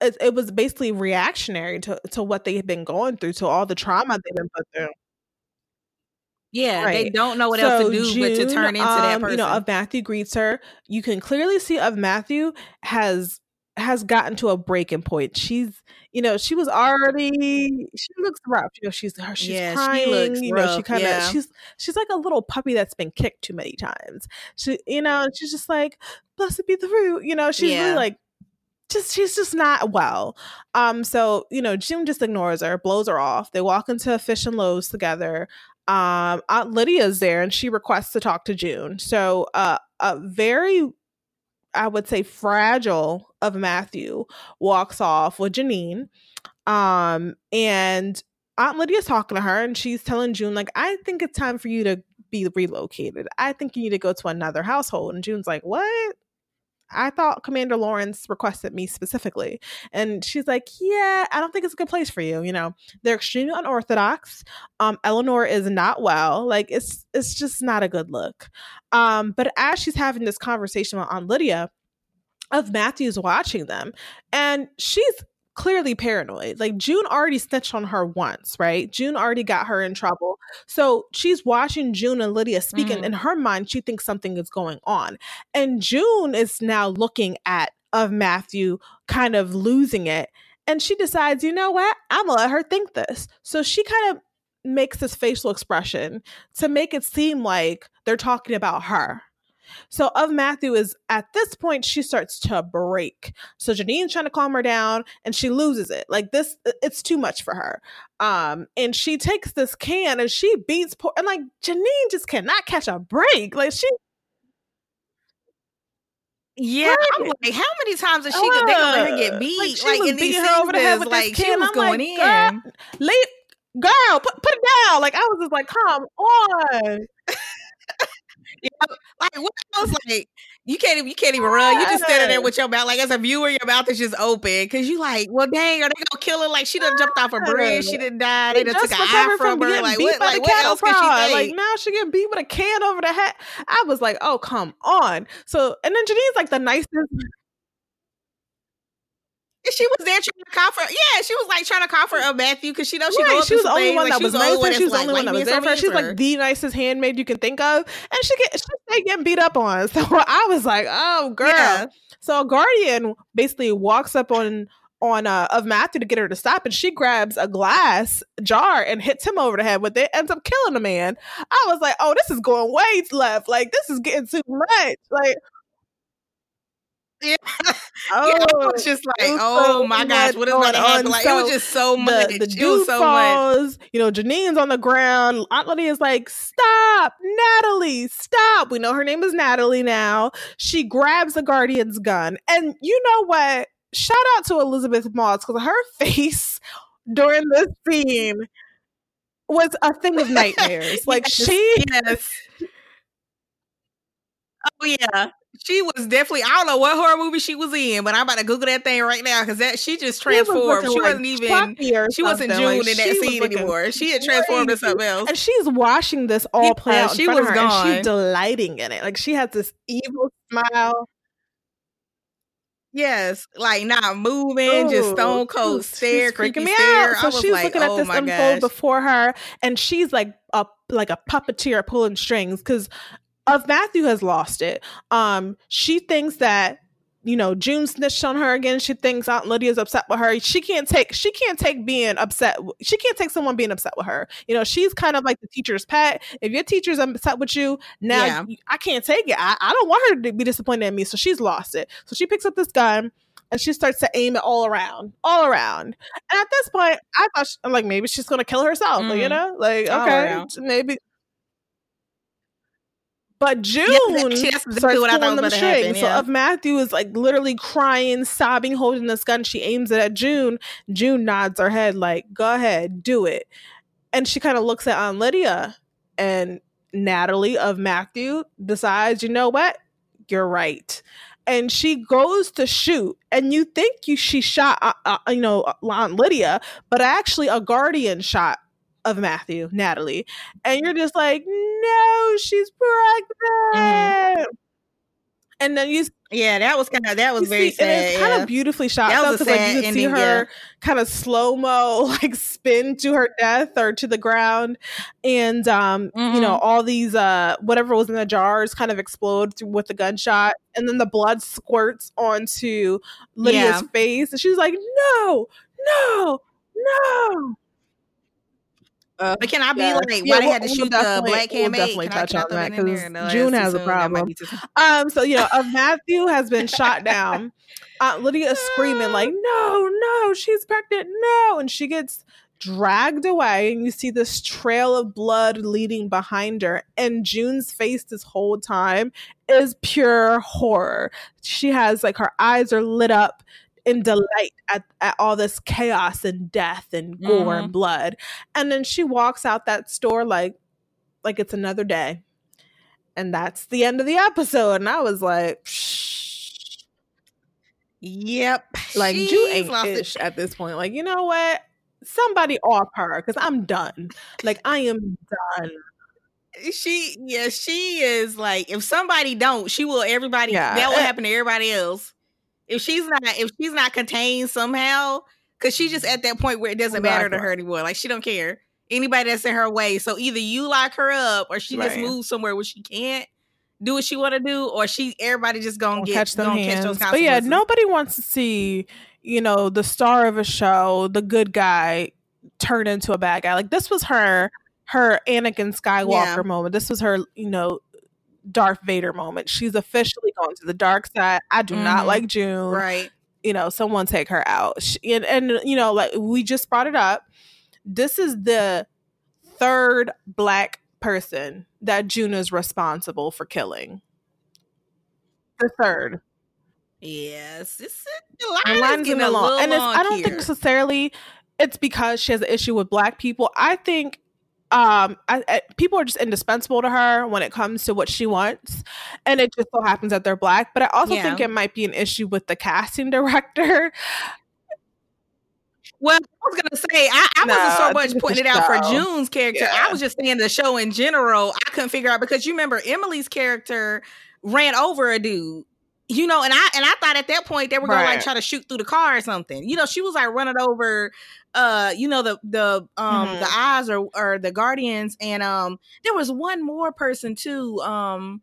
it, it was basically reactionary to, to what they had been going through, to all the trauma they've been put through. yeah, they don't know what else to do but to turn into that um, person. You know, of Matthew greets her. You can clearly see Ofmatthew has has gotten to a breaking point. She's, you know, she was already she looks rough. You know, she's her she's Yeah, she looks you know, she kind of yeah. she's she's like a little puppy that's been kicked too many times. She, you know, she's just like, blessed be the root. You know, she's Yeah. really like just she's just not well. Um, so you know, Jim just ignores her, blows her off. They walk into Fish and Loaves together. Um, Aunt Lydia's there, and she requests to talk to June. So, uh, a very, I would say, fragile Ofmatthew walks off with Janine. Um, and Aunt Lydia's talking to her, and she's telling June like, "I think it's time for you to be relocated. I think you need to go to another household." And June's like, "What?" I thought Commander Lawrence requested me specifically. And she's like, Yeah, I don't think it's a good place for you. You know, they're extremely unorthodox. Um, Eleanor is not well. Like it's it's just not a good look. Um, but as she's having this conversation with Aunt Lydia, Ofmatthew's watching them, and she's clearly paranoid. Like June already snitched on her once, right? June already got her in trouble. So she's watching June and Lydia speak, and Mhm. in her mind, she thinks something is going on. And June is now looking at Ofmatthew kind of losing it. And she decides, you know what? I'm gonna let her think this. So she kind of makes this facial expression to make it seem like they're talking about her. So Ofmatthew is at this point she starts to break. So Janine's trying to calm her down and she loses it. Like this it's too much for her. Um and she takes this can and she beats poor and like Janine just cannot catch a break. Like she yeah, I'm like, how many times is she gonna they gonna let her Uh, get beat? Like, she Like, was in these her over the head with like this she was I'm going like, in. girl, leave, girl, put put it down. Like I was just like, come on. Like what else? Like you can't even you can't even run. You just standing there with your mouth like as a viewer, your mouth is just open because you like, well, dang, are they gonna kill her? Like she done jumped off a bridge, she didn't die. They done took an eye from her. Like what? Like what else can prod. she Like now she getting beat with a can over the head. I was like, oh come on. So and then Janine's like the nicest. And she was there trying to comfort. Yeah, she was like trying to comfort uh, Matthew because she knows she Right, she was the only one that was nice. She was the only one that was there for her. She's like the nicest handmaid you can think of, and she get she getting beat up on. [laughs] So I was like, oh girl. Yeah. So a guardian basically walks up on on uh, Ofmatthew to get her to stop, and she grabs a glass jar and hits him over the head with it. Ends up killing the man. I was like, oh, this is going way left. Like this is getting too much. Like Yeah. oh, [laughs] yeah, I was oh, just like, was oh so my gosh, much what is going on. Like it was oh just so much. the, the it was dude so much. falls. You know, Janine's on the ground. Aunt is like, "Stop, Natalie! Stop!" We know her name is Natalie now. She grabs the guardian's gun, and you know what? Shout out to Elisabeth Moss because her [laughs] face during this scene was a thing of [laughs] nightmares. Like Yes, she, yes. Oh yeah. She was definitely I don't know what horror movie she was in, but I'm about to Google that thing right now because that she just she was transformed. She like wasn't even she wasn't. June Like, in that scene anymore. She had transformed into something else. And she's watching this all play out she was her, and gone. she's delighting in it. Like she has this evil smile. Yes, like not moving, just stone cold stare, freaking me stare. out. So she's like, looking at oh this unfold gosh. before her, and she's like a like a puppeteer pulling strings because Ofmatthew has lost it. Um, she thinks that you know June snitched on her again. She thinks Aunt Lydia's upset with her. She can't take she can't take being upset. She can't take someone being upset with her. You know, she's kind of like the teacher's pet. If your teacher's upset with you, now Yeah. you- I can't take it. I, I don't want her to be disappointed in me. So she's lost it. So she picks up this gun and she starts to aim it all around, all around. And at this point, I thought, she, I'm like, maybe she's gonna kill herself. like, You know, like okay, maybe. But June actually, that's exactly starts what I thought pulling was happen, strings. So yeah. Ofmatthew is like literally crying, sobbing, holding this gun. She aims it at June. June nods her head like, "Go ahead, do it." And she kind of looks at Aunt Lydia, and Natalie Ofmatthew decides, you know what? You're right. And she goes to shoot, and you think you she shot, uh, uh, you know, Aunt Lydia, but actually a guardian shot Ofmatthew, Natalie, and you're just like, no, she's pregnant. And then you Yeah, that was kind of that was very see, and sad. it's kind of beautifully shot That was 'cause, like sad you can see her yeah. kind of slow mo [laughs] like spin to her death or to the ground, and um, you know Mhm. all these uh whatever was in the jars kind of explode through- with the gunshot, and then the blood squirts onto Lydia's Yeah. face, and she's like, no, no, no. Uh, But can I be yeah. like, Yeah, why they we'll- had to we'll shoot the definitely- black we'll handmaid? definitely Can touch on that, that in there? 'cause No, June has a problem. be too soon. Um, so you know, Ofmatthew has been shot down. Aunt Lydia is screaming like, [gasps] "No, no, she's pregnant, no!" And she gets dragged away, and you see this trail of blood leading behind her. And June's face this whole time is pure horror. She has like her eyes are lit up in delight at, at all this chaos and death and gore and blood. And then she walks out that store like like it's another day. And that's the end of the episode. And I was like, Psh. Yep. like Jew She's ain't lost it. ish at this point. Like, you know what? Somebody off her because I'm done. Like, I am done. She yeah, she is like if somebody don't, she will everybody Yeah. that will Eh. happen to everybody else. If she's not if she's not contained somehow, because she's just mm-hmm. at that point where it doesn't matter to her anymore. Like she don't care. Anybody that's in her way. So either you lock her up or she just Right. moves somewhere where she can't do what she wanna do, or she everybody just gonna get catch them hands. catch those but yeah, nobody wants to see, you know, the star of a show, the good guy turned into a bad guy. Like this was her her Anakin Skywalker Yeah. moment. This was her, you know, Darth Vader moment. She's officially gone to the dark side. I do not Mhm. like June. Right. You know, someone take her out. She, and, and you know, like we just brought it up. This is the third black person that June is responsible for killing. The third. Yes. It's the The line, line's is getting in a the law. little And it's, I don't here. think necessarily it's because she has an issue with black people. I think um I, I, people are just indispensable to her when it comes to what she wants and it just so happens that they're black but i also Yeah. think it might be an issue with the casting [laughs] director Well, I was gonna say I, I No, wasn't so much pointing it out for. June's character. Yeah. I was just saying the show in general. I couldn't figure out because you remember Emily's character ran over a dude. You know, and I and I thought at that point they were gonna like try to shoot through the car or something. You know, she was like running over uh, you know, the the um Mhm. the eyes or or the guardians, and um there was one more person too. Um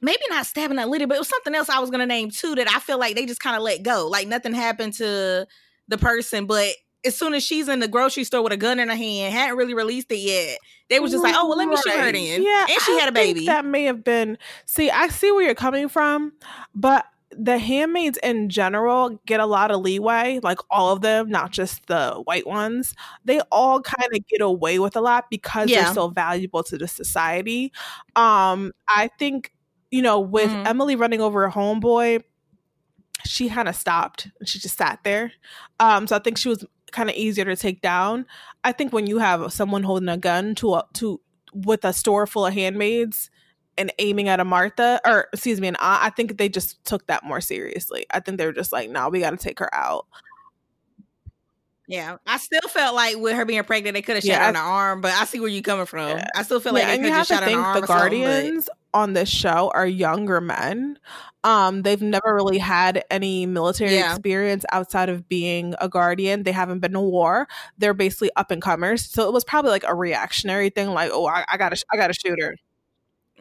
maybe not stabbing that lady, but it was something else I was gonna name too that I feel like they just kind of let go. Like nothing happened to the person, but as soon as she's in the grocery store with a gun in her hand, hadn't really released it yet. They was just like, "Oh well, let me shoot her then." yeah and she I had a think baby. that may have been see i see where you're coming from but the handmaids in general get a lot of leeway like all of them not just the white ones they all kind of get away with a lot because Yeah. they're so valuable to the society um i think you know with Mhm. emily running over a homeboy she kind of stopped and she just sat there um so i think she was kind of easier to take down i think when you have someone holding a gun to a to with a store full of handmaids and aiming at a Martha, or excuse me, an aunt, I think they just took that more seriously. I think they were just like, no, we got to take her out. Yeah, I still felt like with her being pregnant, they could have shot Yeah, her in the arm, but I see where you're coming from. Yeah. I still feel like yeah, they and could you have to shot her in the think arm. the something, but- Guardians on this show are younger men. Um, they've never really had any military Yeah. experience outside of being a guardian. They haven't been to war. They're basically up and comers. So it was probably like a reactionary thing, like, oh, I, I gotta, I gotta shoot her.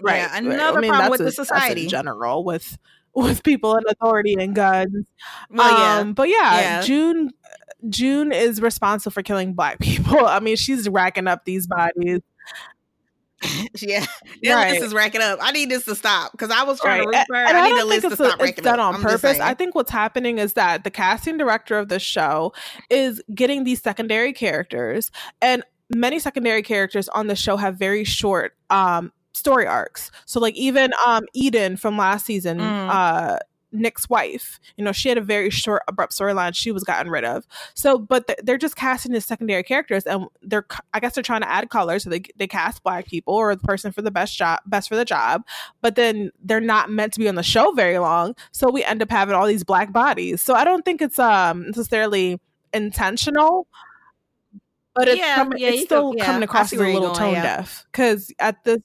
Right. Yeah, another I mean, problem with a- the society. in general with [laughs] with people in authority and guns. Well, yeah. Um, but yeah, Yeah. June June is responsible for killing black [laughs] people. I mean, she's racking up these bodies. [laughs] yeah, yeah. Right. This is racking up. I need this to stop because I was trying Right. to her. And I I need don't the list think to it's, stop a, it's racking done up. on I'm purpose. I think what's happening is that the casting director of the show is getting these secondary characters, and many secondary characters on the show have very short um, story arcs. So, like even um, Eden from last season, Mm. uh, Nick's wife, you know, she had a very short, abrupt storyline. She was gotten rid of. So, but th- they're just casting as secondary characters, and they're, I guess, they're trying to add color. So they they cast black people or the person for the best job, best for the job. But then they're not meant to be on the show very long. So we end up having all these black bodies. So I don't think it's um necessarily intentional. But it's, Yeah, coming, yeah, it's still could- yeah, coming across as a little tone deaf because at this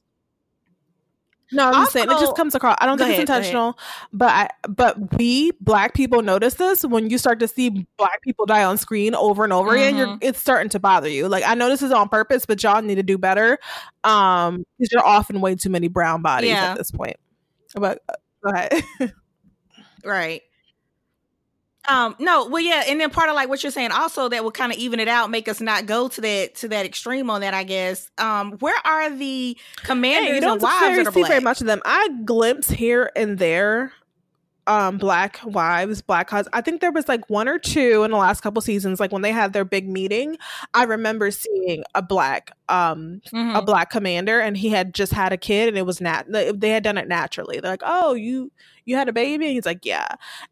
no, I'm just saying it just comes across. I don't think it's ahead, ahead. intentional, but I, but we black people notice this when you start to see black people die on screen over and over again. You're Mhm. it's starting to bother you. Like I know this is on purpose, but y'all need to do better. Um, because you're often way too many brown bodies Yeah. at this point. But uh, go ahead. [laughs] Right. Um, no, well, yeah, and then part of like what you're saying also that will kind of even it out, make us not go to that to that extreme on that, I guess. Um, where are the commanders Hey, you don't and wives necessarily that are see black? very much of them. I glimpse here and there um black wives black husbands i think there was like one or two in the last couple seasons like when they had their big meeting i remember seeing a black um a Mhm. black commander and he had just had a kid and it was nat they had done it naturally. They're like oh you you had a baby? And he's like yeah.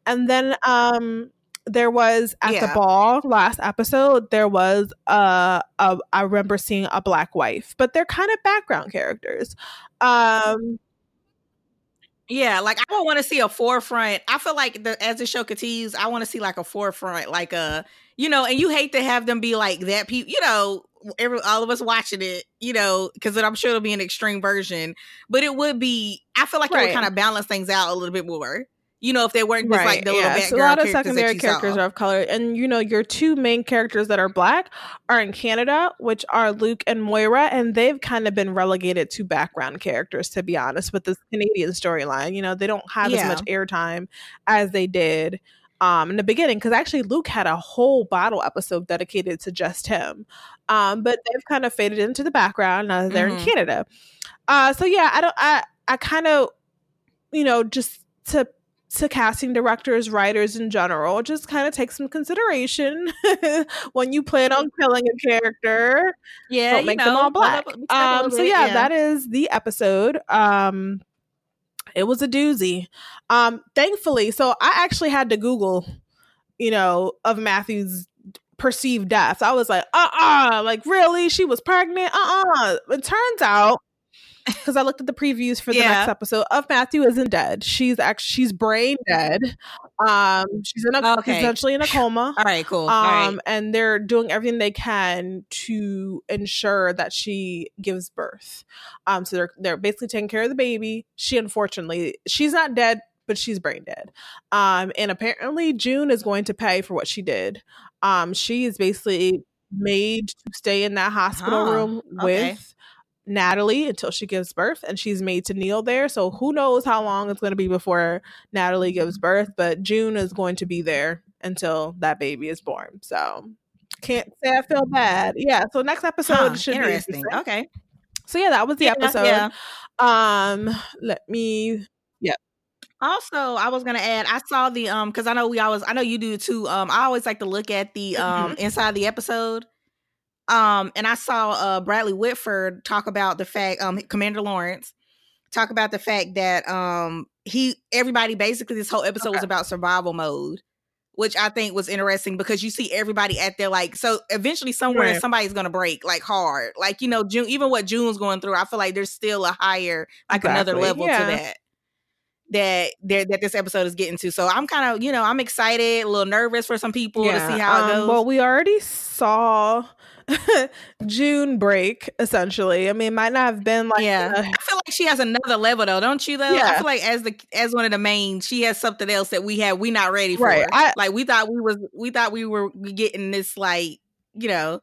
And then um there was at the ball last episode there was uh, a i remember seeing a black wife but they're kind of background characters. Um Yeah, like I don't want to see a forefront. I feel like the as the show continues, I want to see like a forefront, like a you know, and you hate to have them be like that. People, you know, every all of us watching it, you know, because I'm sure it'll be an extreme version, but it would be. I feel like it would kind of balance things out a little bit more. You know, if they weren't just like the little yeah. So a lot of secondary characters saw. are of color, and you know your two main characters that are black are in Canada, which are Luke and Moira, and they've kind of been relegated to background characters. To be honest, with this Canadian storyline, you know they don't have Yeah. as much airtime as they did um, in the beginning because actually Luke had a whole bottle episode dedicated to just him. Um, but they've kind of faded into the background now that they're Mhm. in Canada. Uh, so yeah, I don't. I I kind of, you know, just to to casting directors, writers in general, just kind of take some consideration [laughs] when you plan on killing a character Yeah, don't you make know, them all black. up- mix it up a Um, so bit, yeah, that is the episode. Um, it was a doozy. Um, thankfully, so I actually had to Google, you know, Ofmatthew's perceived death. I was like, uh, uh like really, she was pregnant. Uh, uh It turns out. Because I looked at the previews for the Yeah. next episode Ofmatthew isn't dead. She's actually she's brain dead. Um, she's in a Okay. essentially in a coma [laughs] All right, cool. Um right. and they're doing everything they can to ensure that she gives birth um so they're they're basically taking care of the baby she unfortunately she's not dead but she's brain dead um and apparently june is going to pay for what she did um she is basically made to stay in that hospital Huh, room okay. with Natalie until she gives birth and she's made to kneel there. So who knows how long it's going to be before Natalie gives birth, but June is going to be there until that baby is born. So can't say I feel bad. Yeah. So next episode Huh, should interesting. be interesting. Okay. So yeah, that was the Yeah, episode. yeah. Um, let me. Yeah. Also, I was gonna add, I saw the um because I know we always I know you do too. Um, I always like to look at the um Mm-hmm. inside the episode. Um, and I saw uh Bradley Whitford talk about the fact, um, Commander Lawrence talk about the fact that um he everybody basically this whole episode was about survival mode. Which I think was interesting because you see everybody at their like so eventually somewhere Right. somebody's gonna break like hard like you know June even what June's going through I feel like there's still a higher like another level yeah. to that that there that this episode is getting to. So I'm kind of, you know, I'm excited, a little nervous for some people to see how it um, goes. Well, we already saw [laughs] June break essentially. I mean, it might not have been like yeah. a- I feel like she has another level though, don't you though? I feel like as the as one of the main, she has something else that we have we not ready for. Right, I- like we thought we was we thought we were getting this like, you know,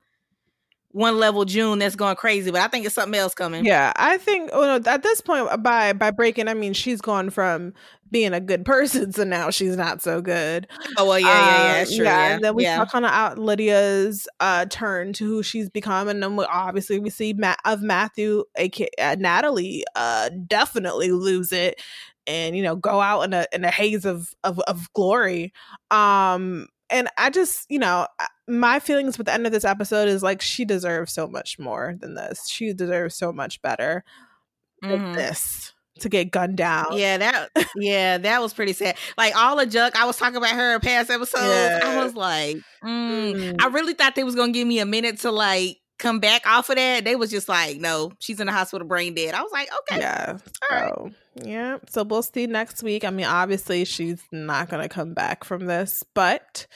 one level June that's going crazy, but I think it's something else coming. Yeah, I think oh no, at this point by by breaking, I mean she's gone from being a good [laughs] person to now she's not so good. Oh well, yeah, yeah, yeah, Um, that's true. Yeah, and then we yeah. saw kind of out Lydia's uh turn to who she's become, and then we, obviously we see Matt Ofmatthew, aka uh, Natalie, uh definitely lose it and you know go out in a in a haze of of, of glory. Um, and I just you know my feelings with the end of this episode is like she deserves so much more than this. She deserves so much better than Mhm. this to get gunned down. Yeah, that yeah, that was pretty sad. Like all the junk I was talking about her in past episodes, I was like, mm. Mm. I really thought they was gonna give me a minute to like come back off of that. They was just like, no, she's in the hospital, brain dead. I was like, okay, Yeah. all right. So yeah. So we'll see next week. I mean, obviously she's not gonna come back from this, but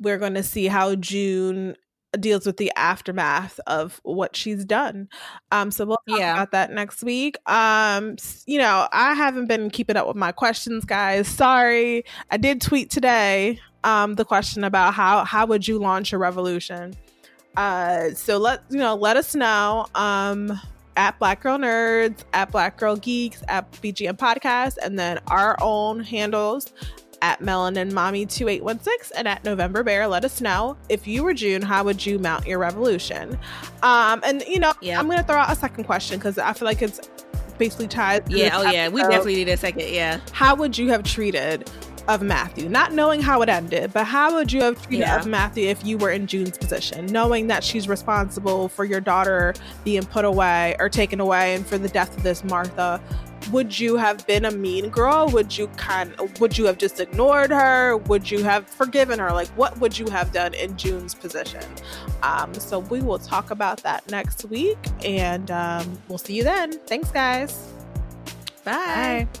we're gonna see how June deals with the aftermath of what she's done. Um, so we'll talk Yeah. about that next week. Um, you know, I haven't been keeping up with my questions, guys. Sorry. I did tweet today um the question about how how would you launch a revolution? Uh so let you know, let us know. Um at Black Girl Nerds, at Black Girl Geeks, at BGN Podcast, and then our own handles at Melanin Mommy 2816 and at November Bear. Let us know if you were June, how would you mount your revolution? Um, and you know, Yeah. I'm gonna throw out a second question because I feel like it's basically tied. Yeah, oh yeah, we definitely need a second. Yeah, How would you have treated Ofmatthew? Not knowing how it ended, but how would you have treated Yeah. Ofmatthew if you were in June's position, knowing that she's responsible for your daughter being put away or taken away and for the death of this Martha? Would you have been a mean girl? Would you kind would you have just ignored her? Would you have forgiven her? Like what would you have done in June's position? Um, so we will talk about that next week and um, we'll see you then. Thanks guys. bye. Bye.